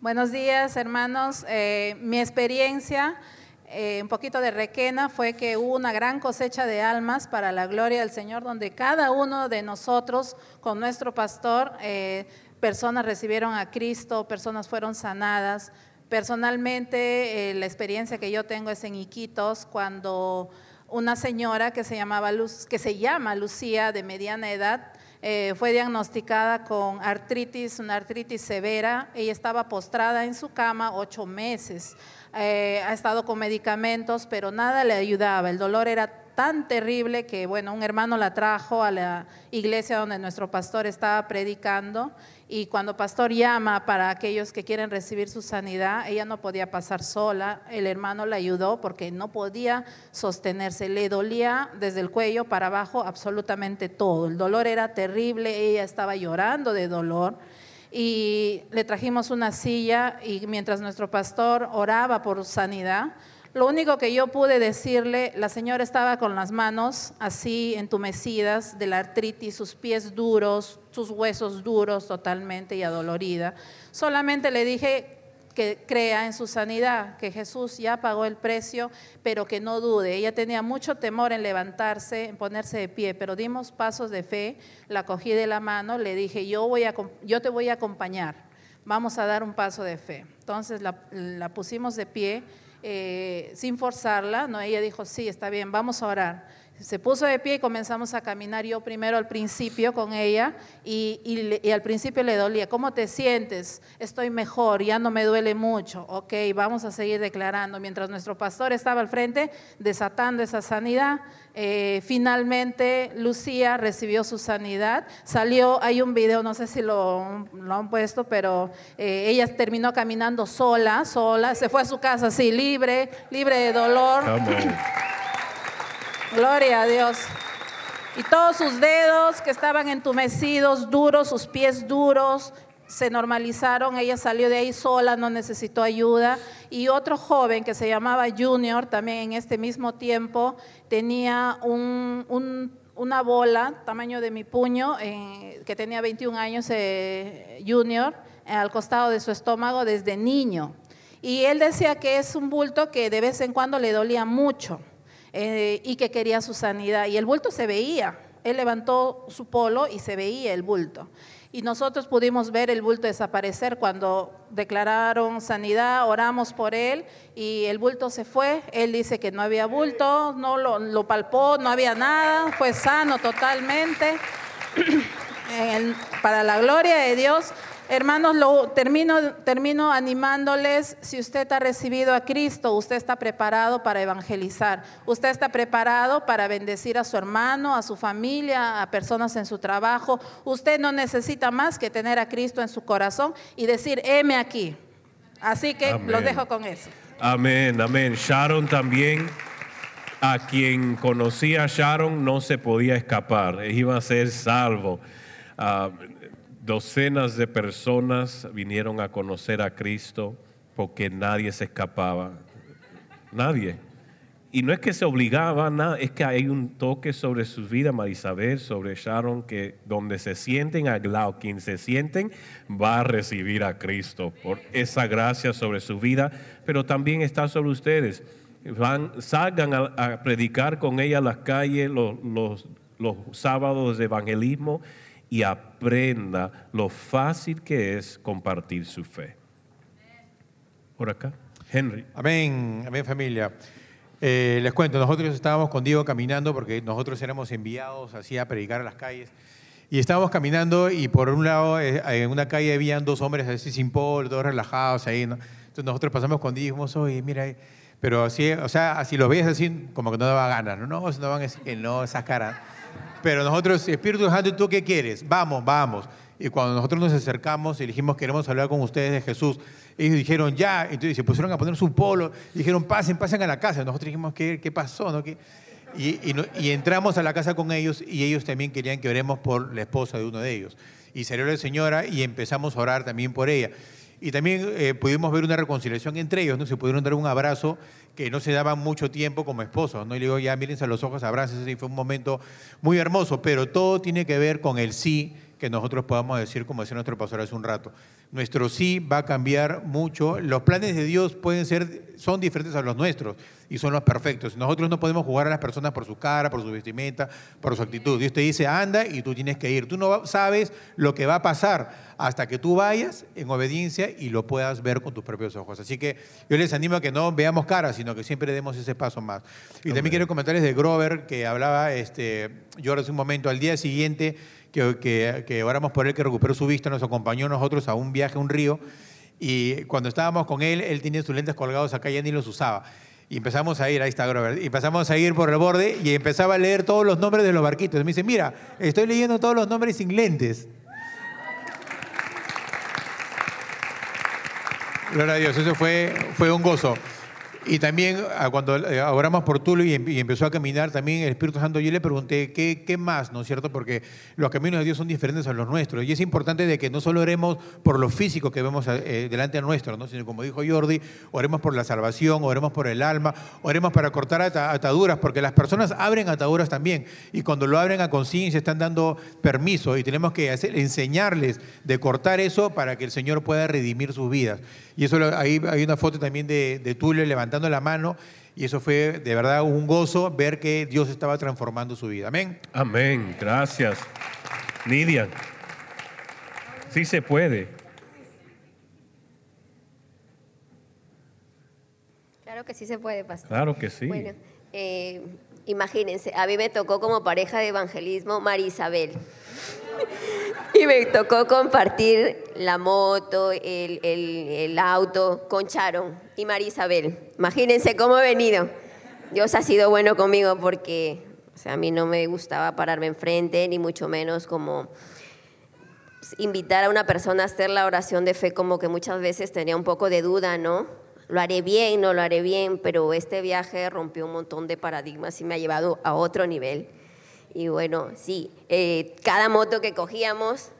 Buenos días, hermanos. Eh, mi experiencia, eh, un poquito de requena, fue que hubo una gran cosecha de almas para la gloria del Señor, donde cada uno de nosotros, con nuestro pastor, eh, personas recibieron a Cristo, personas fueron sanadas. Personalmente, eh, la experiencia que yo tengo es en Iquitos, cuando una señora que se, llamaba Luz, que se llama Lucía, de mediana edad, eh, fue diagnosticada con artritis, una artritis severa. Ella estaba postrada en su cama ocho meses. Eh, ha estado con medicamentos, pero nada le ayudaba. El dolor era tan terrible que, bueno, un hermano la trajo a la iglesia donde nuestro pastor estaba predicando y cuando pastor llama para aquellos que quieren recibir su sanidad, ella no podía pasar sola, el hermano la ayudó porque no podía sostenerse, le dolía desde el cuello para abajo absolutamente todo, el dolor era terrible, ella estaba llorando de dolor y le trajimos una silla y mientras nuestro pastor oraba por sanidad, lo único que yo pude decirle, la señora estaba con las manos así entumecidas de la artritis, sus pies duros, sus huesos duros totalmente y adolorida. Solamente le dije que crea en su sanidad, que Jesús ya pagó el precio, pero que no dude. Ella tenía mucho temor en levantarse, en ponerse de pie, pero dimos pasos de fe, la cogí de la mano, le dije, yo, voy a, yo te voy a acompañar, vamos a dar un paso de fe. Entonces la, pusimos de pie eh, sin forzarla, ¿no? Ella dijo, sí, está bien, vamos a orar. Se puso de pie y comenzamos a caminar yo primero al principio con ella y, al principio le dolía, ¿cómo te sientes? Estoy mejor, ya no me duele mucho. Ok, vamos a seguir declarando. Mientras nuestro pastor estaba al frente desatando esa sanidad, eh, finalmente Lucía recibió su sanidad. Salió, hay un video, no sé si lo, lo han puesto, pero eh, ella terminó caminando sola, sola, se fue a su casa así, libre, libre de dolor. Gloria a Dios. Y todos sus dedos que estaban entumecidos, duros, sus pies duros, se normalizaron. Ella salió de ahí sola, no necesitó ayuda. Y otro joven que se llamaba Junior, también en este mismo tiempo, tenía un- una bola, tamaño de mi puño, eh, que tenía 21 años, eh, Junior, eh, al costado de su estómago desde niño. Y él decía que es un bulto que de vez en cuando le dolía mucho eh, y que quería su sanidad. Y el bulto se veía. Él levantó su polo y se veía el bulto. Y nosotros pudimos ver el bulto desaparecer cuando declararon sanidad, oramos por él y el bulto se fue. Él dice que no había bulto, no lo, palpó, no había nada, fue sano totalmente. [clears throat] En- para la gloria de Dios. Hermanos, lo, termino, termino animándoles, si usted ha recibido a Cristo, usted está preparado para evangelizar, usted está preparado para bendecir a su hermano, a su familia, a personas en su trabajo. Usted no necesita más que tener a Cristo en su corazón y decir, heme aquí. Así que Amén. los dejo con eso. Amén, amén. Sharon también, a quien conocía a Sharon no se podía escapar, iba a ser salvo. Ah, docenas de personas vinieron a conocer a Cristo porque nadie se escapaba. Nadie. Y no es que se obligaba, nada, es que hay un toque sobre su vida, Marisabel, sobre Sharon, que donde se sienten aglados, quien se sienten, va a recibir a Cristo por esa gracia sobre su vida, pero también está sobre ustedes. Van, salgan a, a predicar con ella a las calles los, los, los sábados de evangelismo y aprenda lo fácil que es compartir su fe. Por acá, Henry. Amén, amén familia. Eh, les cuento, nosotros estábamos con Diego caminando porque nosotros éramos enviados así a predicar a las calles. Y estábamos caminando y por un lado eh, en una calle habían dos hombres así sin polo, todos relajados ahí. ¿no? Entonces nosotros pasamos con Diego y dijimos, oye, mira, eh", pero así, o sea, así lo ves así como que no daba ganas, ¿no? No, no van a decir que no, esa cara. Pero nosotros, Espíritu Santo, ¿tú qué quieres? Vamos, vamos. Y cuando nosotros nos acercamos y dijimos, queremos hablar con ustedes de Jesús, ellos dijeron, ya, entonces se pusieron a poner su polo, dijeron, pasen, pasen a la casa. Nosotros dijimos, ¿qué, qué pasó? ¿No? ¿Qué? Y, y, y, entramos a la casa con ellos y ellos también querían que oremos por la esposa de uno de ellos. Y salió la señora y empezamos a orar también por ella. Y también eh, pudimos ver una reconciliación entre ellos, ¿no? Se pudieron dar un abrazo que no se daban mucho tiempo como esposos, ¿no? Y le digo, ya mírense a los ojos, abrácense, y fue un momento muy hermoso, pero todo tiene que ver con el sí que nosotros podamos decir, como decía nuestro pastor hace un rato. Nuestro sí va a cambiar mucho. Los planes de Dios pueden ser, son diferentes a los nuestros y son los perfectos. Nosotros no podemos jugar a las personas por su cara, por su vestimenta, por su actitud. Dios te dice, anda y tú tienes que ir. Tú no sabes lo que va a pasar hasta que tú vayas en obediencia y lo puedas ver con tus propios ojos. Así que yo les animo a que no veamos caras, sino que siempre demos ese paso más. Y también quiero comentarles de Grover, que hablaba, este, yo hace un momento, al día siguiente, que, que, que, oramos por él que recuperó su vista, nos acompañó nosotros a un viaje a un río y cuando estábamos con él, él tenía sus lentes colgados acá ya ni los usaba. Y empezamos a ir, ahí está Grover, y empezamos a ir por el borde y empezaba a leer todos los nombres de los barquitos. Y me dice, mira, estoy leyendo todos los nombres sin lentes. Gloria a Dios, eso fue, fue un gozo. Y también ah, cuando eh, oramos por Tulio y empezó a caminar también el Espíritu Santo, yo le pregunté, ¿qué, ¿qué, más? ¿No es cierto? Porque los caminos de Dios son diferentes a los nuestros. Y es importante de que no solo oremos por lo físico que vemos eh, delante de nuestro, ¿no? sino como dijo Jordi, oremos por la salvación, oremos por el alma, oremos para cortar ataduras, porque las personas abren ataduras también. Y cuando lo abren a conciencia están dando permiso y tenemos que enseñarles de cortar eso para que el Señor pueda redimir sus vidas. Y eso ahí hay una foto también de, de Tulio levantando la mano y eso fue de verdad un gozo ver que Dios estaba transformando su vida. Amén. Amén. Gracias. Nidia. Sí se puede. Claro que sí se puede, pastor. Claro que sí. Bueno, eh, imagínense, a mí me tocó como pareja de evangelismo María Isabel. [laughs] y me tocó compartir la moto, el, el, auto con Sharon y María Isabel. Imagínense cómo he venido. Dios ha sido bueno conmigo porque o sea, a mí no me gustaba pararme enfrente, ni mucho menos como invitar a una persona a hacer la oración de fe, como que muchas veces tenía un poco de duda, ¿no? Lo haré bien, no lo haré bien, pero este viaje rompió un montón de paradigmas y me ha llevado a otro nivel. Y bueno, sí, eh, cada moto que cogíamos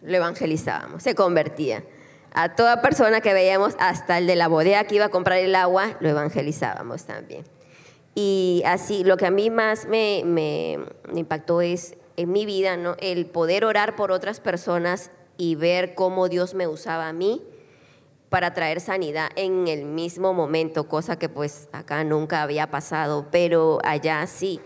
lo evangelizábamos, se convertía. A toda persona que veíamos, hasta el de la bodega que iba a comprar el agua, lo evangelizábamos también. Y así, lo que a mí más me, me, impactó es en mi vida, ¿no? el poder orar por otras personas y ver cómo Dios me usaba a mí para traer sanidad en el mismo momento, cosa que pues acá nunca había pasado, pero allá sí.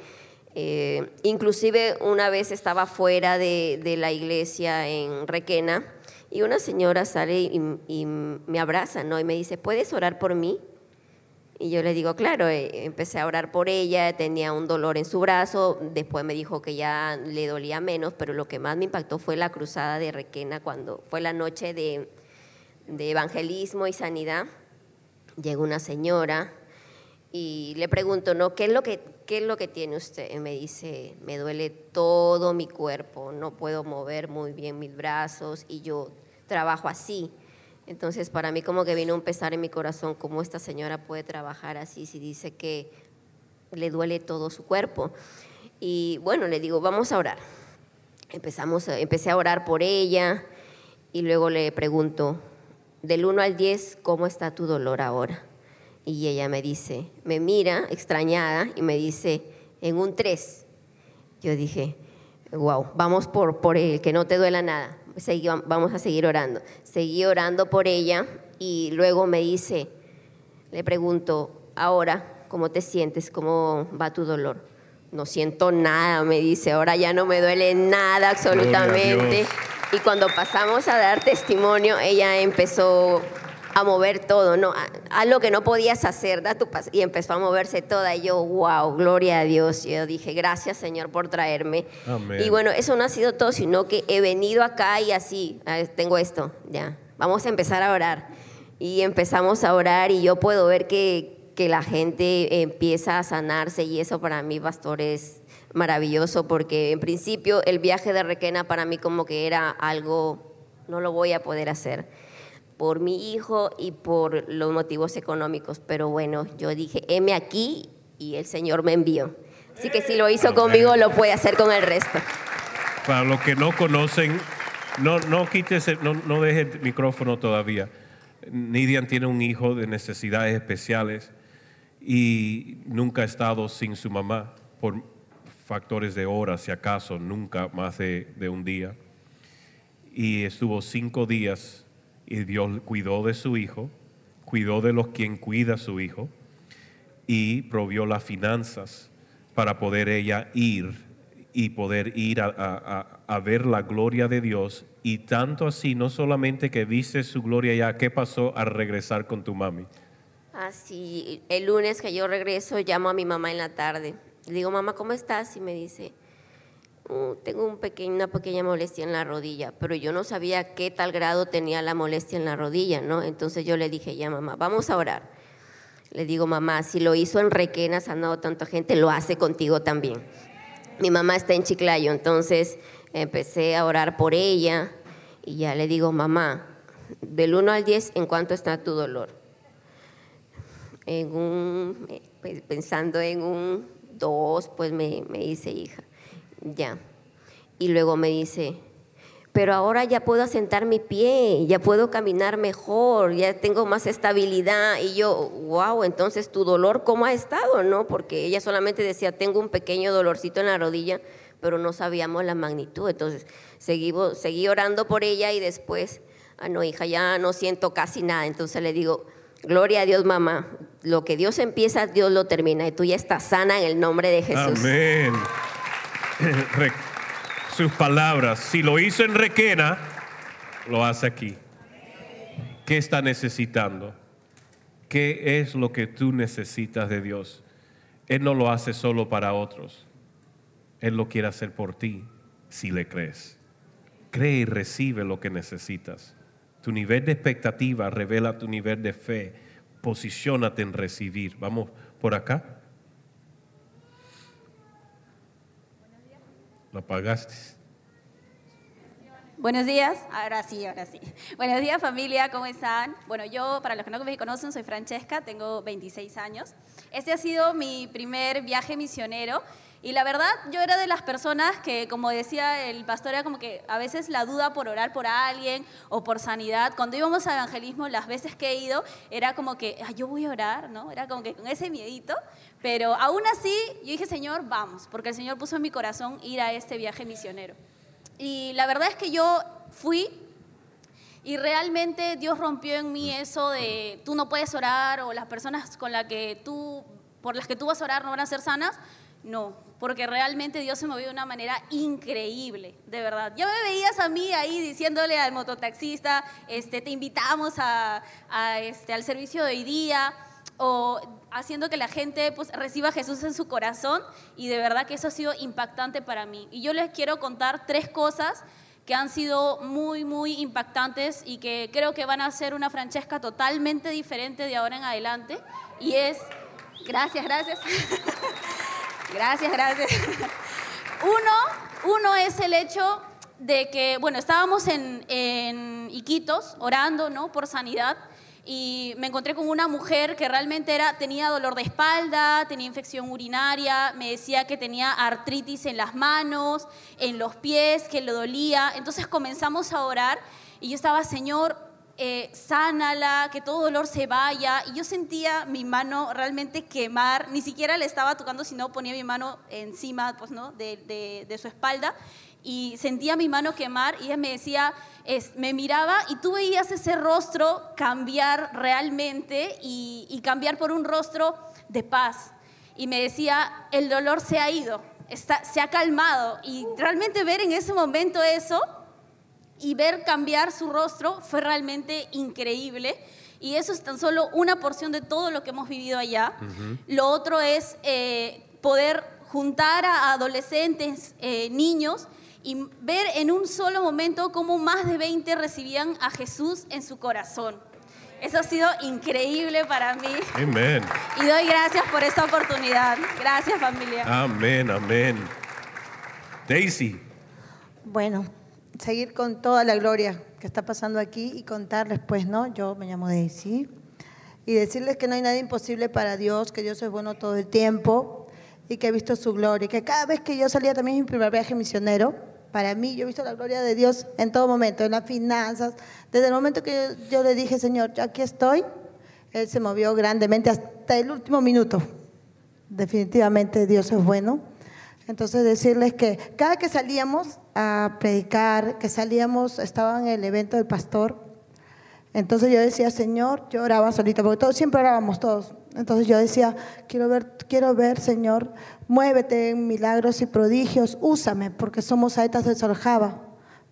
Eh, inclusive una vez estaba fuera de, la iglesia en Requena y una señora sale y, y, me abraza, ¿no? Y me dice, ¿puedes orar por mí? Y yo le digo, claro, eh, empecé a orar por ella, tenía un dolor en su brazo, después me dijo que ya le dolía menos, pero lo que más me impactó fue la cruzada de Requena, cuando fue la noche de, de evangelismo y sanidad. Llegó una señora y le pregunto, ¿no? ¿Qué es lo que, qué es lo que tiene usted? Y me dice, me duele todo mi cuerpo, no puedo mover muy bien mis brazos y yo trabajo así. Entonces, para mí como que vino un pesar en mi corazón, cómo esta señora puede trabajar así si dice que le duele todo su cuerpo. Y bueno, le digo, vamos a orar. Empezamos, empecé a orar por ella y luego le pregunto, del 1 al 10, ¿cómo está tu dolor ahora? Y ella me dice, me mira extrañada y me dice, en un 3. Yo dije, wow, vamos por, por el que no te duela nada. Seguí- vamos a seguir orando. Seguí orando por ella y luego me dice, le pregunto, ahora, ¿cómo te sientes? ¿Cómo va tu dolor? No siento nada, me dice, ahora ya no me duele nada absolutamente. Y cuando pasamos a dar testimonio, ella empezó a mover todo, ¿no? A- Algo que no podías hacer, da tu pas- y empezó a moverse toda. Y yo, wow, gloria a Dios. Yo dije, gracias Señor por traerme. Amén. Y bueno, eso no ha sido todo, sino que he venido acá y así, tengo esto, ya. Vamos a empezar a orar. Y empezamos a orar y yo puedo ver que, que la gente empieza a sanarse y eso para mí, pastor, es maravilloso porque en principio el viaje de Requena para mí como que era algo, no lo voy a poder hacer por mi hijo y por los motivos económicos. Pero bueno, yo dije, heme aquí y el Señor me envió. Así que si lo hizo conmigo, lo puede hacer con el resto. Para los que no conocen, no, no quites, el- no, no deje el micrófono todavía. Nidian tiene un hijo de necesidades especiales y nunca ha estado sin su mamá por factores de horas, si acaso, nunca más de, de un día. Y estuvo cinco días y Dios cuidó de su hijo, cuidó de los quien cuida a su hijo y provió las finanzas para poder ella ir y poder ir a, a- a- ver la gloria de Dios. Y tanto así, no solamente que viste su gloria ya, ¿qué pasó al regresar con tu mami? Así, el lunes que yo regreso, llamo a mi mamá en la tarde. Le digo, mamá, ¿cómo estás? Y me dice, "Uh, tengo una pequeña molestia en la rodilla, pero yo no sabía qué tal grado tenía la molestia en la rodilla, ¿no? Entonces yo le dije, ya mamá, vamos a orar. Le digo, mamá, si lo hizo en Requena, sanado tanta gente, lo hace contigo también. Mi mamá está en Chiclayo, entonces empecé a orar por ella y ya le digo, mamá, del 1 al 10, ¿en cuánto está tu dolor? En un, eh, pues, pensando en un 2, pues me, me dice, hija, ya. Y luego me dice, pero ahora ya puedo asentar mi pie, ya puedo caminar mejor, ya tengo más estabilidad. Y yo, wow, entonces tu dolor, ¿cómo ha estado? ¿No? Porque ella solamente decía, tengo un pequeño dolorcito en la rodilla, pero no sabíamos la magnitud. Entonces seguimos, seguí orando por ella y después, ah, no, hija, ya no siento casi nada. Entonces le digo, gloria a Dios, mamá, lo que Dios empieza, Dios lo termina. Y tú ya estás sana en el nombre de Jesús. Amén. [laughs] Sus palabras, si lo hizo en Requena, lo hace aquí. ¿Qué está necesitando? ¿Qué es lo que tú necesitas de Dios? Él no lo hace solo para otros. Él lo quiere hacer por ti, si le crees. Cree y recibe lo que necesitas. Tu nivel de expectativa revela tu nivel de fe. Posiciónate en recibir. Vamos por acá. Lo apagaste. Buenos días, ahora sí, ahora sí. Buenos días familia, ¿cómo están? Bueno, yo, para los que no me conocen, soy Francesca, tengo 26 años. Este ha sido mi primer viaje misionero y la verdad yo era de las personas que, como decía el pastor, era como que a veces la duda por orar por alguien o por sanidad. Cuando íbamos a evangelismo, las veces que he ido, era como que, "Ah, yo voy a orar, ¿no? Era como que con ese miedito, pero aún así yo dije, Señor, vamos, porque el Señor puso en mi corazón ir a este viaje misionero. Y la verdad es que yo fui y realmente Dios rompió en mí eso de tú no puedes orar o las personas con las que tú, por las que tú vas a orar no van a ser sanas. No, porque realmente Dios se movió de una manera increíble, de verdad. Ya me veías a mí ahí diciéndole al mototaxista, este, te invitamos a, a, este, al servicio de hoy día o haciendo que la gente pues, reciba a Jesús en su corazón y de verdad que eso ha sido impactante para mí. Y yo les quiero contar tres cosas que han sido muy, muy impactantes y que creo que van a ser una Francesca totalmente diferente de ahora en adelante. Y es, gracias, gracias. [laughs] gracias, gracias. Uno, uno es el hecho de que, bueno, estábamos en, en Iquitos orando, ¿no? Por sanidad y me encontré con una mujer que realmente era, tenía dolor de espalda, tenía infección urinaria, me decía que tenía artritis en las manos, en los pies, que le dolía. Entonces comenzamos a orar y yo estaba, Señor, eh, sánala, que todo dolor se vaya. Y yo sentía mi mano realmente quemar, ni siquiera le estaba tocando, sino ponía mi mano encima pues, ¿no? de, de, su espalda y sentía mi mano quemar y ella me decía, me miraba y tú veías ese rostro cambiar realmente y, y cambiar por un rostro de paz. Y me decía, el dolor se ha ido, está, se ha calmado. Y realmente ver en ese momento eso y ver cambiar su rostro fue realmente increíble. Y eso es tan solo una porción de todo lo que hemos vivido allá. Lo otro es eh, poder juntar a adolescentes, eh, niños, y ver en un solo momento cómo más de 20 recibían a Jesús en su corazón. Eso ha sido increíble para mí. Amén. Y doy gracias por esta oportunidad. Gracias familia. Amén, amén. Daisy. Bueno, seguir con toda la gloria que está pasando aquí y contarles, pues, ¿no? Yo me llamo Daisy. Y decirles que no hay nada imposible para Dios, que Dios es bueno todo el tiempo y que he visto su gloria. Y que cada vez que yo salía también en mi primer viaje misionero, para mí yo he visto la gloria de Dios en todo momento, en las finanzas. Desde el momento que yo, yo le dije, Señor, yo aquí estoy, Él se movió grandemente hasta el último minuto. Definitivamente Dios es bueno. Entonces decirles que cada que salíamos a predicar, que salíamos, estaba en el evento del pastor, entonces yo decía, Señor, yo oraba solita, porque todos, siempre orábamos todos. Entonces yo decía, quiero ver, quiero ver, Señor, muévete en milagros y prodigios, úsame, porque somos saetas de Soljaba,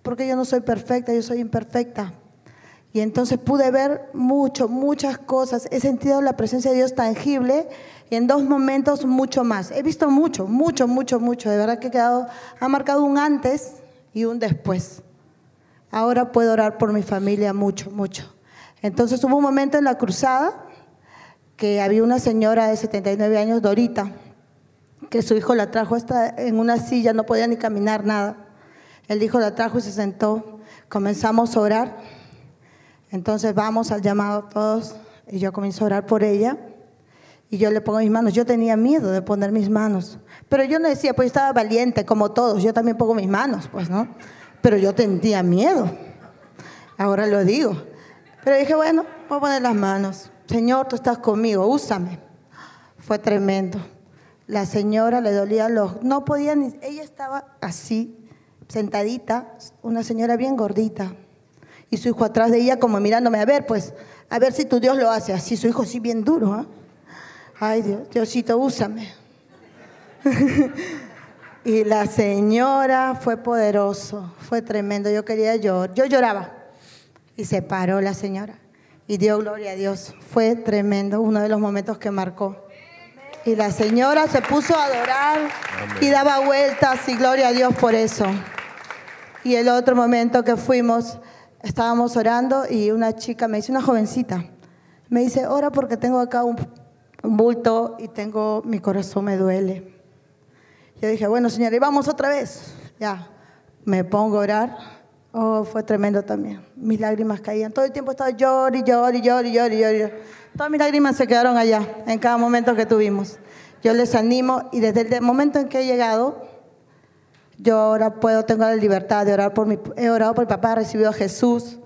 porque yo no soy perfecta, yo soy imperfecta. Y entonces pude ver mucho, muchas cosas. He sentido la presencia de Dios tangible y en dos momentos mucho más. He visto mucho, mucho, mucho, mucho. De verdad que he quedado, ha marcado un antes y un después. Ahora puedo orar por mi familia mucho, mucho. Entonces hubo un momento en la cruzada que había una señora de 79 años, Dorita, que su hijo la trajo hasta en una silla, no podía ni caminar nada. El hijo la trajo y se sentó. Comenzamos a orar. Entonces vamos al llamado todos y yo comienzo a orar por ella y yo le pongo mis manos. Yo tenía miedo de poner mis manos, pero yo no decía, pues estaba valiente como todos, yo también pongo mis manos, pues no. Pero yo tenía miedo. Ahora lo digo. Pero dije, bueno, voy a poner las manos. Señor, tú estás conmigo, úsame. Fue tremendo. La señora le dolía los... No podía ni... Ella estaba así, sentadita, una señora bien gordita. Y su hijo atrás de ella como mirándome, a ver, pues, a ver si tu Dios lo hace así. Su hijo sí bien duro, ¿ah? Ay, Dios, Diosito, úsame. [laughs] y la señora fue poderoso, fue tremendo. Yo quería llorar, yo lloraba. Y se paró la señora y dio gloria a Dios. Fue tremendo, uno de los momentos que marcó. Y la señora se puso a adorar y daba vueltas y gloria a Dios por eso. Y el otro momento que fuimos, estábamos orando y una chica me dice, una jovencita, me dice, ora porque tengo acá un, un bulto y tengo, mi corazón me duele. Yo dije, bueno señora, y vamos otra vez. Ya, me pongo a orar. Oh, fue tremendo también. Mis lágrimas caían. Todo el tiempo estaba llori, llori, llori, llori. Todas mis lágrimas se quedaron allá, en cada momento que tuvimos. Yo les animo y desde el momento en que he llegado, yo ahora puedo, tengo la libertad de orar por mi, he orado por mi papá, he recibido a Jesús,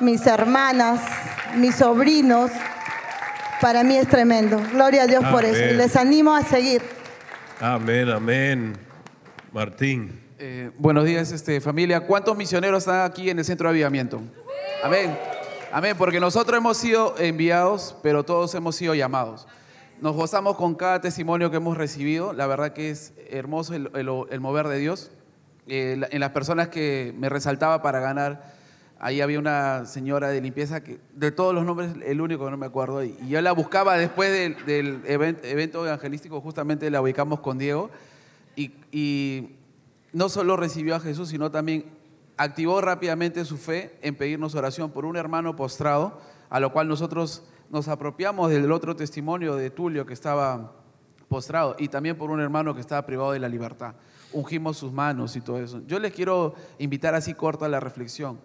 mis hermanas, mis sobrinos. Para mí es tremendo. Gloria a Dios por eso. Y les animo a seguir. Amén, amén. Martín. Eh, buenos días, este, familia. ¿Cuántos misioneros están aquí en el centro de avivamiento? Amén. Amén, porque nosotros hemos sido enviados, pero todos hemos sido llamados. Nos gozamos con cada testimonio que hemos recibido. La verdad que es hermoso el, el- el mover de Dios. Eh, en las personas que me resaltaba para ganar, ahí había una señora de limpieza que de todos los nombres, el único que no me acuerdo. Y, yo la buscaba después del, del event- evento evangelístico, justamente la ubicamos con Diego. Y, y no solo recibió a Jesús, sino también activó rápidamente su fe en pedirnos oración por un hermano postrado, a lo cual nosotros nos apropiamos del otro testimonio de Tulio que estaba postrado y también por un hermano que estaba privado de la libertad. ungimos sus manos y todo eso. Yo les quiero invitar así corta a la reflexión,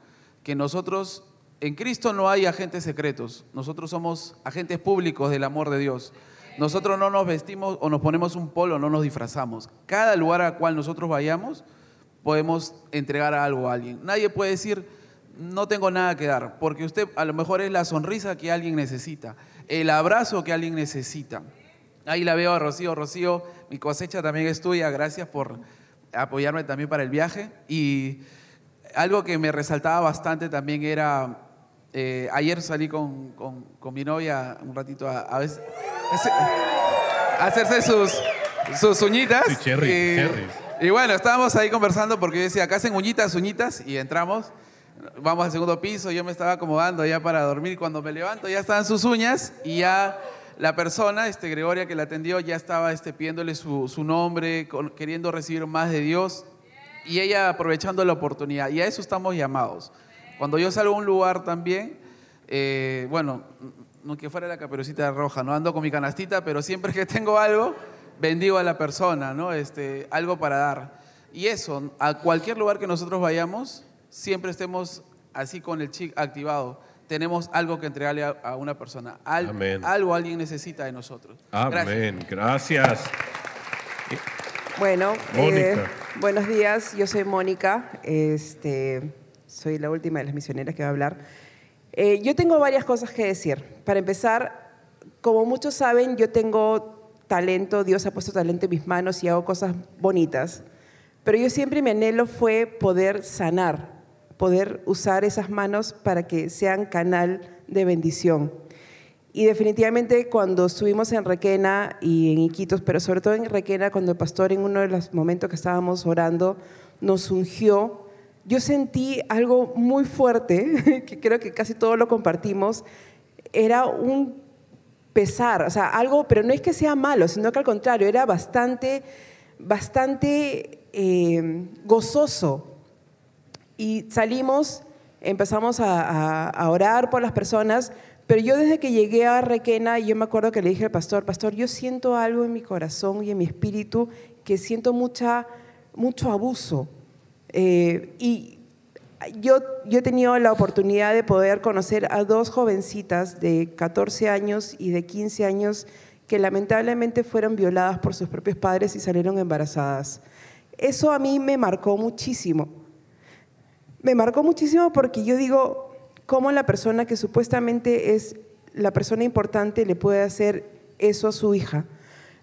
que nosotros, en Cristo no hay agentes secretos, nosotros somos agentes públicos del amor de Dios. Nosotros no nos vestimos o nos ponemos un polo, no nos disfrazamos. Cada lugar al cual nosotros vayamos, podemos entregar algo a alguien. Nadie puede decir, no tengo nada que dar, porque usted a lo mejor es la sonrisa que alguien necesita, el abrazo que alguien necesita. Ahí la veo a Rocío. Rocío, mi cosecha también es tuya. Gracias por apoyarme también para el viaje. Y algo que me resaltaba bastante también era, eh, ayer salí con, con- con mi novia un ratito a, a veces- a hacerse sus, sus uñitas. Sí, cherry, y, cherries. y bueno, estábamos ahí conversando porque yo decía, acá hacen uñitas, uñitas, y entramos. Vamos al segundo piso, yo me estaba acomodando ya para dormir. Cuando me levanto ya estaban sus uñas y ya la persona, este Gregoria que la atendió, ya estaba este, pidiéndole su, su nombre, con- queriendo recibir más de Dios y ella aprovechando la oportunidad. Y a eso estamos llamados. Cuando yo salgo a un lugar también, eh, bueno, no que fuera la caperucita roja, no ando con mi canastita, pero siempre que tengo algo, bendigo a la persona, ¿no? Este, algo para dar. Y eso, a cualquier lugar que nosotros vayamos, siempre estemos así con el chic activado. Tenemos algo que entregarle a, a una persona. Al- Amén. Algo alguien necesita de nosotros. Gracias. Amén. Gracias. Bueno, eh, buenos días, yo soy Mónica, este, soy la última de las misioneras que va a hablar. Eh, yo tengo varias cosas que decir. Para empezar, como muchos saben, yo tengo talento, Dios ha puesto talento en mis manos y hago cosas bonitas. Pero yo siempre mi anhelo fue poder sanar, poder usar esas manos para que sean canal de bendición. Y definitivamente cuando estuvimos en Requena y en Iquitos, pero sobre todo en Requena, cuando el pastor en uno de los momentos que estábamos orando nos ungió, yo sentí algo muy fuerte, [laughs] que creo que casi todos lo compartimos, era un pesar, o sea, algo, pero no es que sea malo, sino que al contrario, era bastante, bastante eh, gozoso. Y salimos, empezamos a, orar por las personas, pero yo desde que llegué a Requena, yo me acuerdo que le dije al pastor, pastor, yo siento algo en mi corazón y en mi espíritu que siento mucha, mucho abuso. Eh, y yo, yo he tenido la oportunidad de poder conocer a dos jovencitas de 14 años y de 15 años que lamentablemente fueron violadas por sus propios padres y salieron embarazadas. Eso a mí me marcó muchísimo. Me marcó muchísimo porque yo digo, ¿cómo la persona que supuestamente es la persona importante le puede hacer eso a su hija?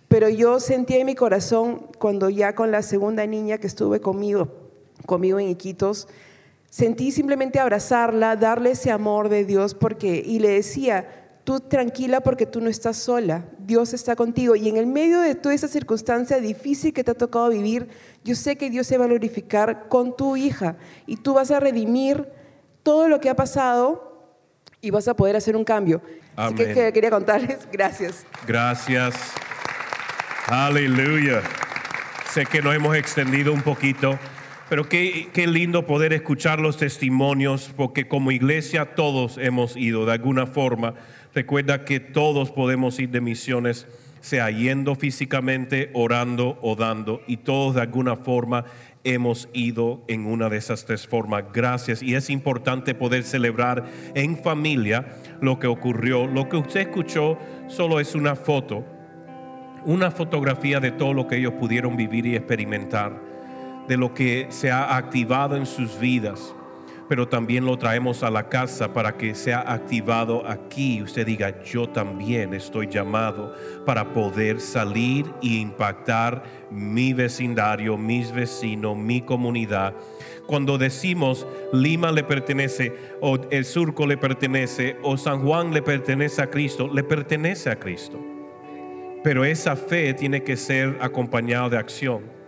Pero yo sentí en mi corazón cuando ya con la segunda niña que estuve conmigo, conmigo en Iquitos, sentí simplemente abrazarla, darle ese amor de Dios porque y le decía, tú tranquila porque tú no estás sola, Dios está contigo y en el medio de toda esa circunstancia difícil que te ha tocado vivir, yo sé que Dios se va a glorificar con tu hija y tú vas a redimir todo lo que ha pasado y vas a poder hacer un cambio. Así que, Amén. que quería contarles, [laughs] gracias. Gracias. Aleluya. Sé que nos hemos extendido un poquito, pero qué, qué lindo poder escuchar los testimonios, porque como iglesia todos hemos ido de alguna forma. Recuerda que todos podemos ir de misiones, sea yendo físicamente, orando o dando, y todos de alguna forma hemos ido en una de esas tres formas. Gracias. Y es importante poder celebrar en familia lo que ocurrió. Lo que usted escuchó solo es una foto una fotografía de todo lo que ellos pudieron vivir y experimentar, de lo que se ha activado en sus vidas, pero también lo traemos a la casa para que sea activado aquí. Usted diga, yo también estoy llamado para poder salir e impactar mi vecindario, mis vecinos, mi comunidad. Cuando decimos Lima le pertenece, o el surco le pertenece, o San Juan le pertenece a Cristo, le pertenece a Cristo. Pero esa fe tiene que ser acompañada de acción.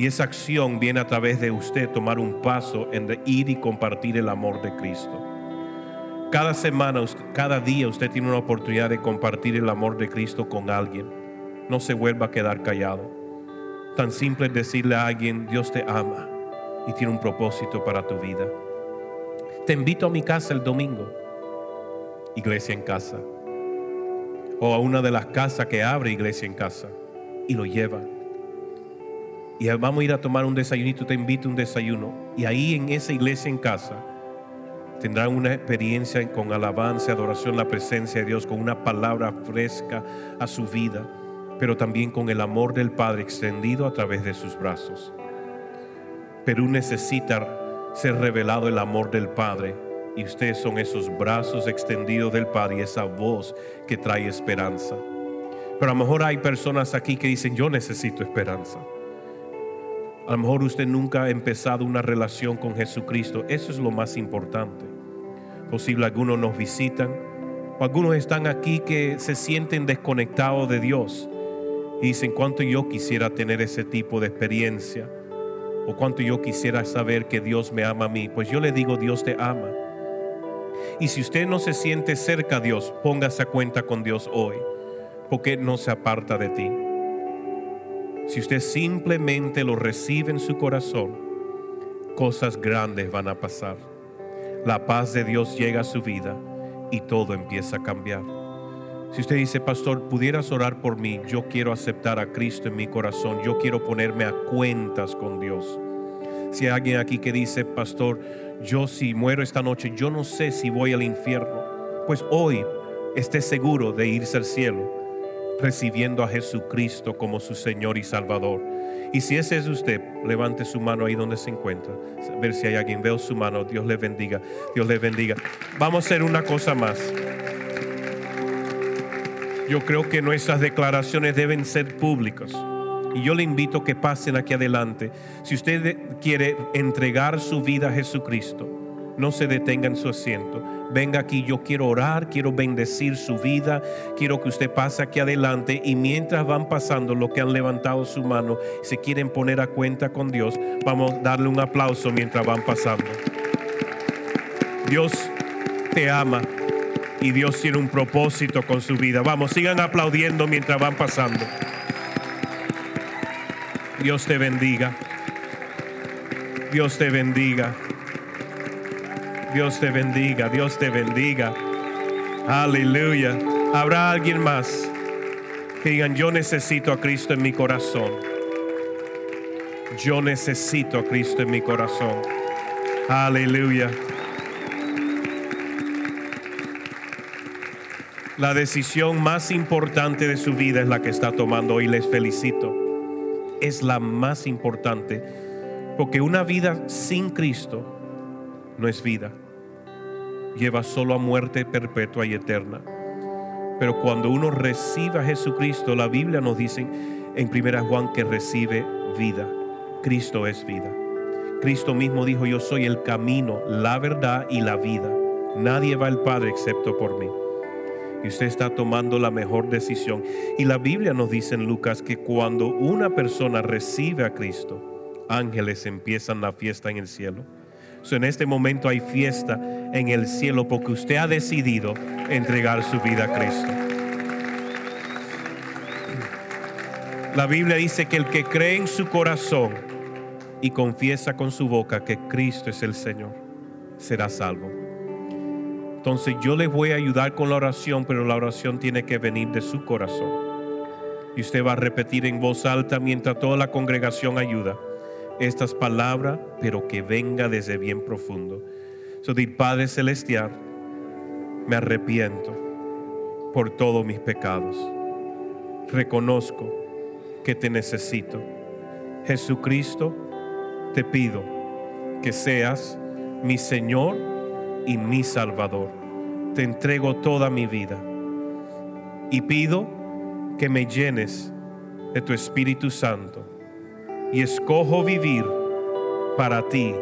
Y esa acción viene a través de usted tomar un paso en ir y compartir el amor de Cristo. Cada semana, cada día usted tiene una oportunidad de compartir el amor de Cristo con alguien. No se vuelva a quedar callado. Tan simple es decirle a alguien, Dios te ama y tiene un propósito para tu vida. Te invito a mi casa el domingo. Iglesia en casa o a una de las casas que abre iglesia en casa y lo lleva. Y vamos a ir a tomar un desayunito, te invito a un desayuno. Y ahí en esa iglesia en casa tendrán una experiencia con alabanza, adoración, la presencia de Dios, con una palabra fresca a su vida, pero también con el amor del Padre extendido a través de sus brazos. Perú necesita ser revelado el amor del Padre y ustedes son esos brazos extendidos del Padre y esa voz que trae esperanza. Pero a lo mejor hay personas aquí que dicen, yo necesito esperanza. A lo mejor usted nunca ha empezado una relación con Jesucristo. Eso es lo más importante. Posible algunos nos visitan o algunos están aquí que se sienten desconectados de Dios y dicen cuánto yo quisiera tener ese tipo de experiencia o cuánto yo quisiera saber que Dios me ama a mí. Pues yo le digo, Dios te ama. Y si usted no se siente cerca a Dios, póngase a cuenta con Dios hoy, porque no se aparta de ti. Si usted simplemente lo recibe en su corazón, cosas grandes van a pasar. La paz de Dios llega a su vida y todo empieza a cambiar. Si usted dice, pastor, pudieras orar por mí, yo quiero aceptar a Cristo en mi corazón, yo quiero ponerme a cuentas con Dios. Si hay alguien aquí que dice, pastor, yo si muero esta noche, yo no sé si voy al infierno, pues hoy esté seguro de irse al cielo recibiendo a Jesucristo como su Señor y Salvador. Y si ese es usted, levante su mano ahí donde se encuentra. A ver si hay alguien. Veo su mano. Dios le bendiga. Dios le bendiga. Vamos a hacer una cosa más. Yo creo que nuestras declaraciones deben ser públicas. Y yo le invito que pasen aquí adelante. Si usted quiere entregar su vida a Jesucristo, no se detenga en su asiento. Venga aquí, yo quiero orar, quiero bendecir su vida, quiero que usted pase aquí adelante y mientras van pasando los que han levantado su mano, se quieren poner a cuenta con Dios, vamos a darle un aplauso mientras van pasando. Dios te ama y Dios tiene un propósito con su vida. Vamos, sigan aplaudiendo mientras van pasando. Dios te bendiga. Dios te bendiga. Dios te bendiga, Dios te bendiga. Aleluya. Habrá alguien más que digan, yo necesito a Cristo en mi corazón. Yo necesito a Cristo en mi corazón. Aleluya. La decisión más importante de su vida es la que está tomando hoy. Les felicito. Es la más importante. Porque una vida sin Cristo no es vida. Lleva solo a muerte perpetua y eterna. Pero cuando uno recibe a Jesucristo, la Biblia nos dice en 1 Juan que recibe vida. Cristo es vida. Cristo mismo dijo, yo soy el camino, la verdad y la vida. Nadie va al Padre excepto por mí. Y usted está tomando la mejor decisión. Y la Biblia nos dice en Lucas que cuando una persona recibe a Cristo, ángeles empiezan la fiesta en el cielo en este momento hay fiesta en el cielo porque usted ha decidido entregar su vida a Cristo. La Biblia dice que el que cree en su corazón y confiesa con su boca que Cristo es el Señor, será salvo. Entonces yo le voy a ayudar con la oración, pero la oración tiene que venir de su corazón. Y usted va a repetir en voz alta mientras toda la congregación ayuda estas palabras, pero que venga desde bien profundo. So, Padre Celestial, me arrepiento por todos mis pecados. Reconozco que te necesito. Jesucristo, te pido que seas mi Señor y mi Salvador. Te entrego toda mi vida y pido que me llenes de tu Espíritu Santo y escojo vivir para ti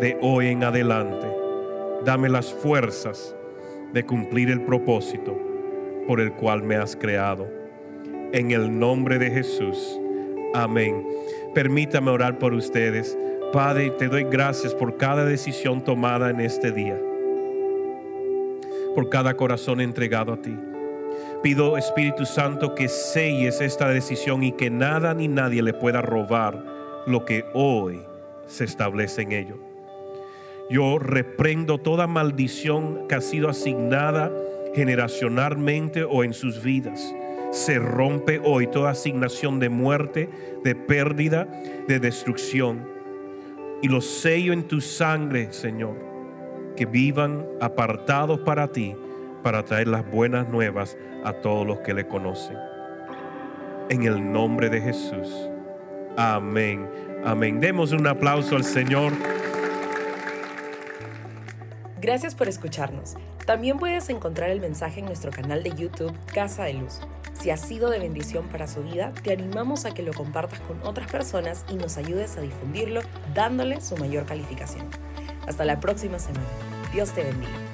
de hoy en adelante. Dame las fuerzas de cumplir el propósito por el cual me has creado. En el nombre de Jesús. Amén. Permítame orar por ustedes. Padre, te doy gracias por cada decisión tomada en este día. Por cada corazón entregado a ti. Pido, Espíritu Santo, que selles esta decisión y que nada ni nadie le pueda robar lo que hoy se establece en ello. Yo reprendo toda maldición que ha sido asignada generacionalmente o en sus vidas. Se rompe hoy toda asignación de muerte, de pérdida, de destrucción. Y los sello en tu sangre, Señor, que vivan apartados para ti, para traer las buenas nuevas a todos los que le conocen. En el nombre de Jesús. Amén. Amén. Demos un aplauso al Señor. Gracias por escucharnos. También puedes encontrar el mensaje en nuestro canal de YouTube Casa de Luz. Si ha sido de bendición para su vida, te animamos a que lo compartas con otras personas y nos ayudes a difundirlo dándole su mayor calificación. Hasta la próxima semana. Dios te bendiga.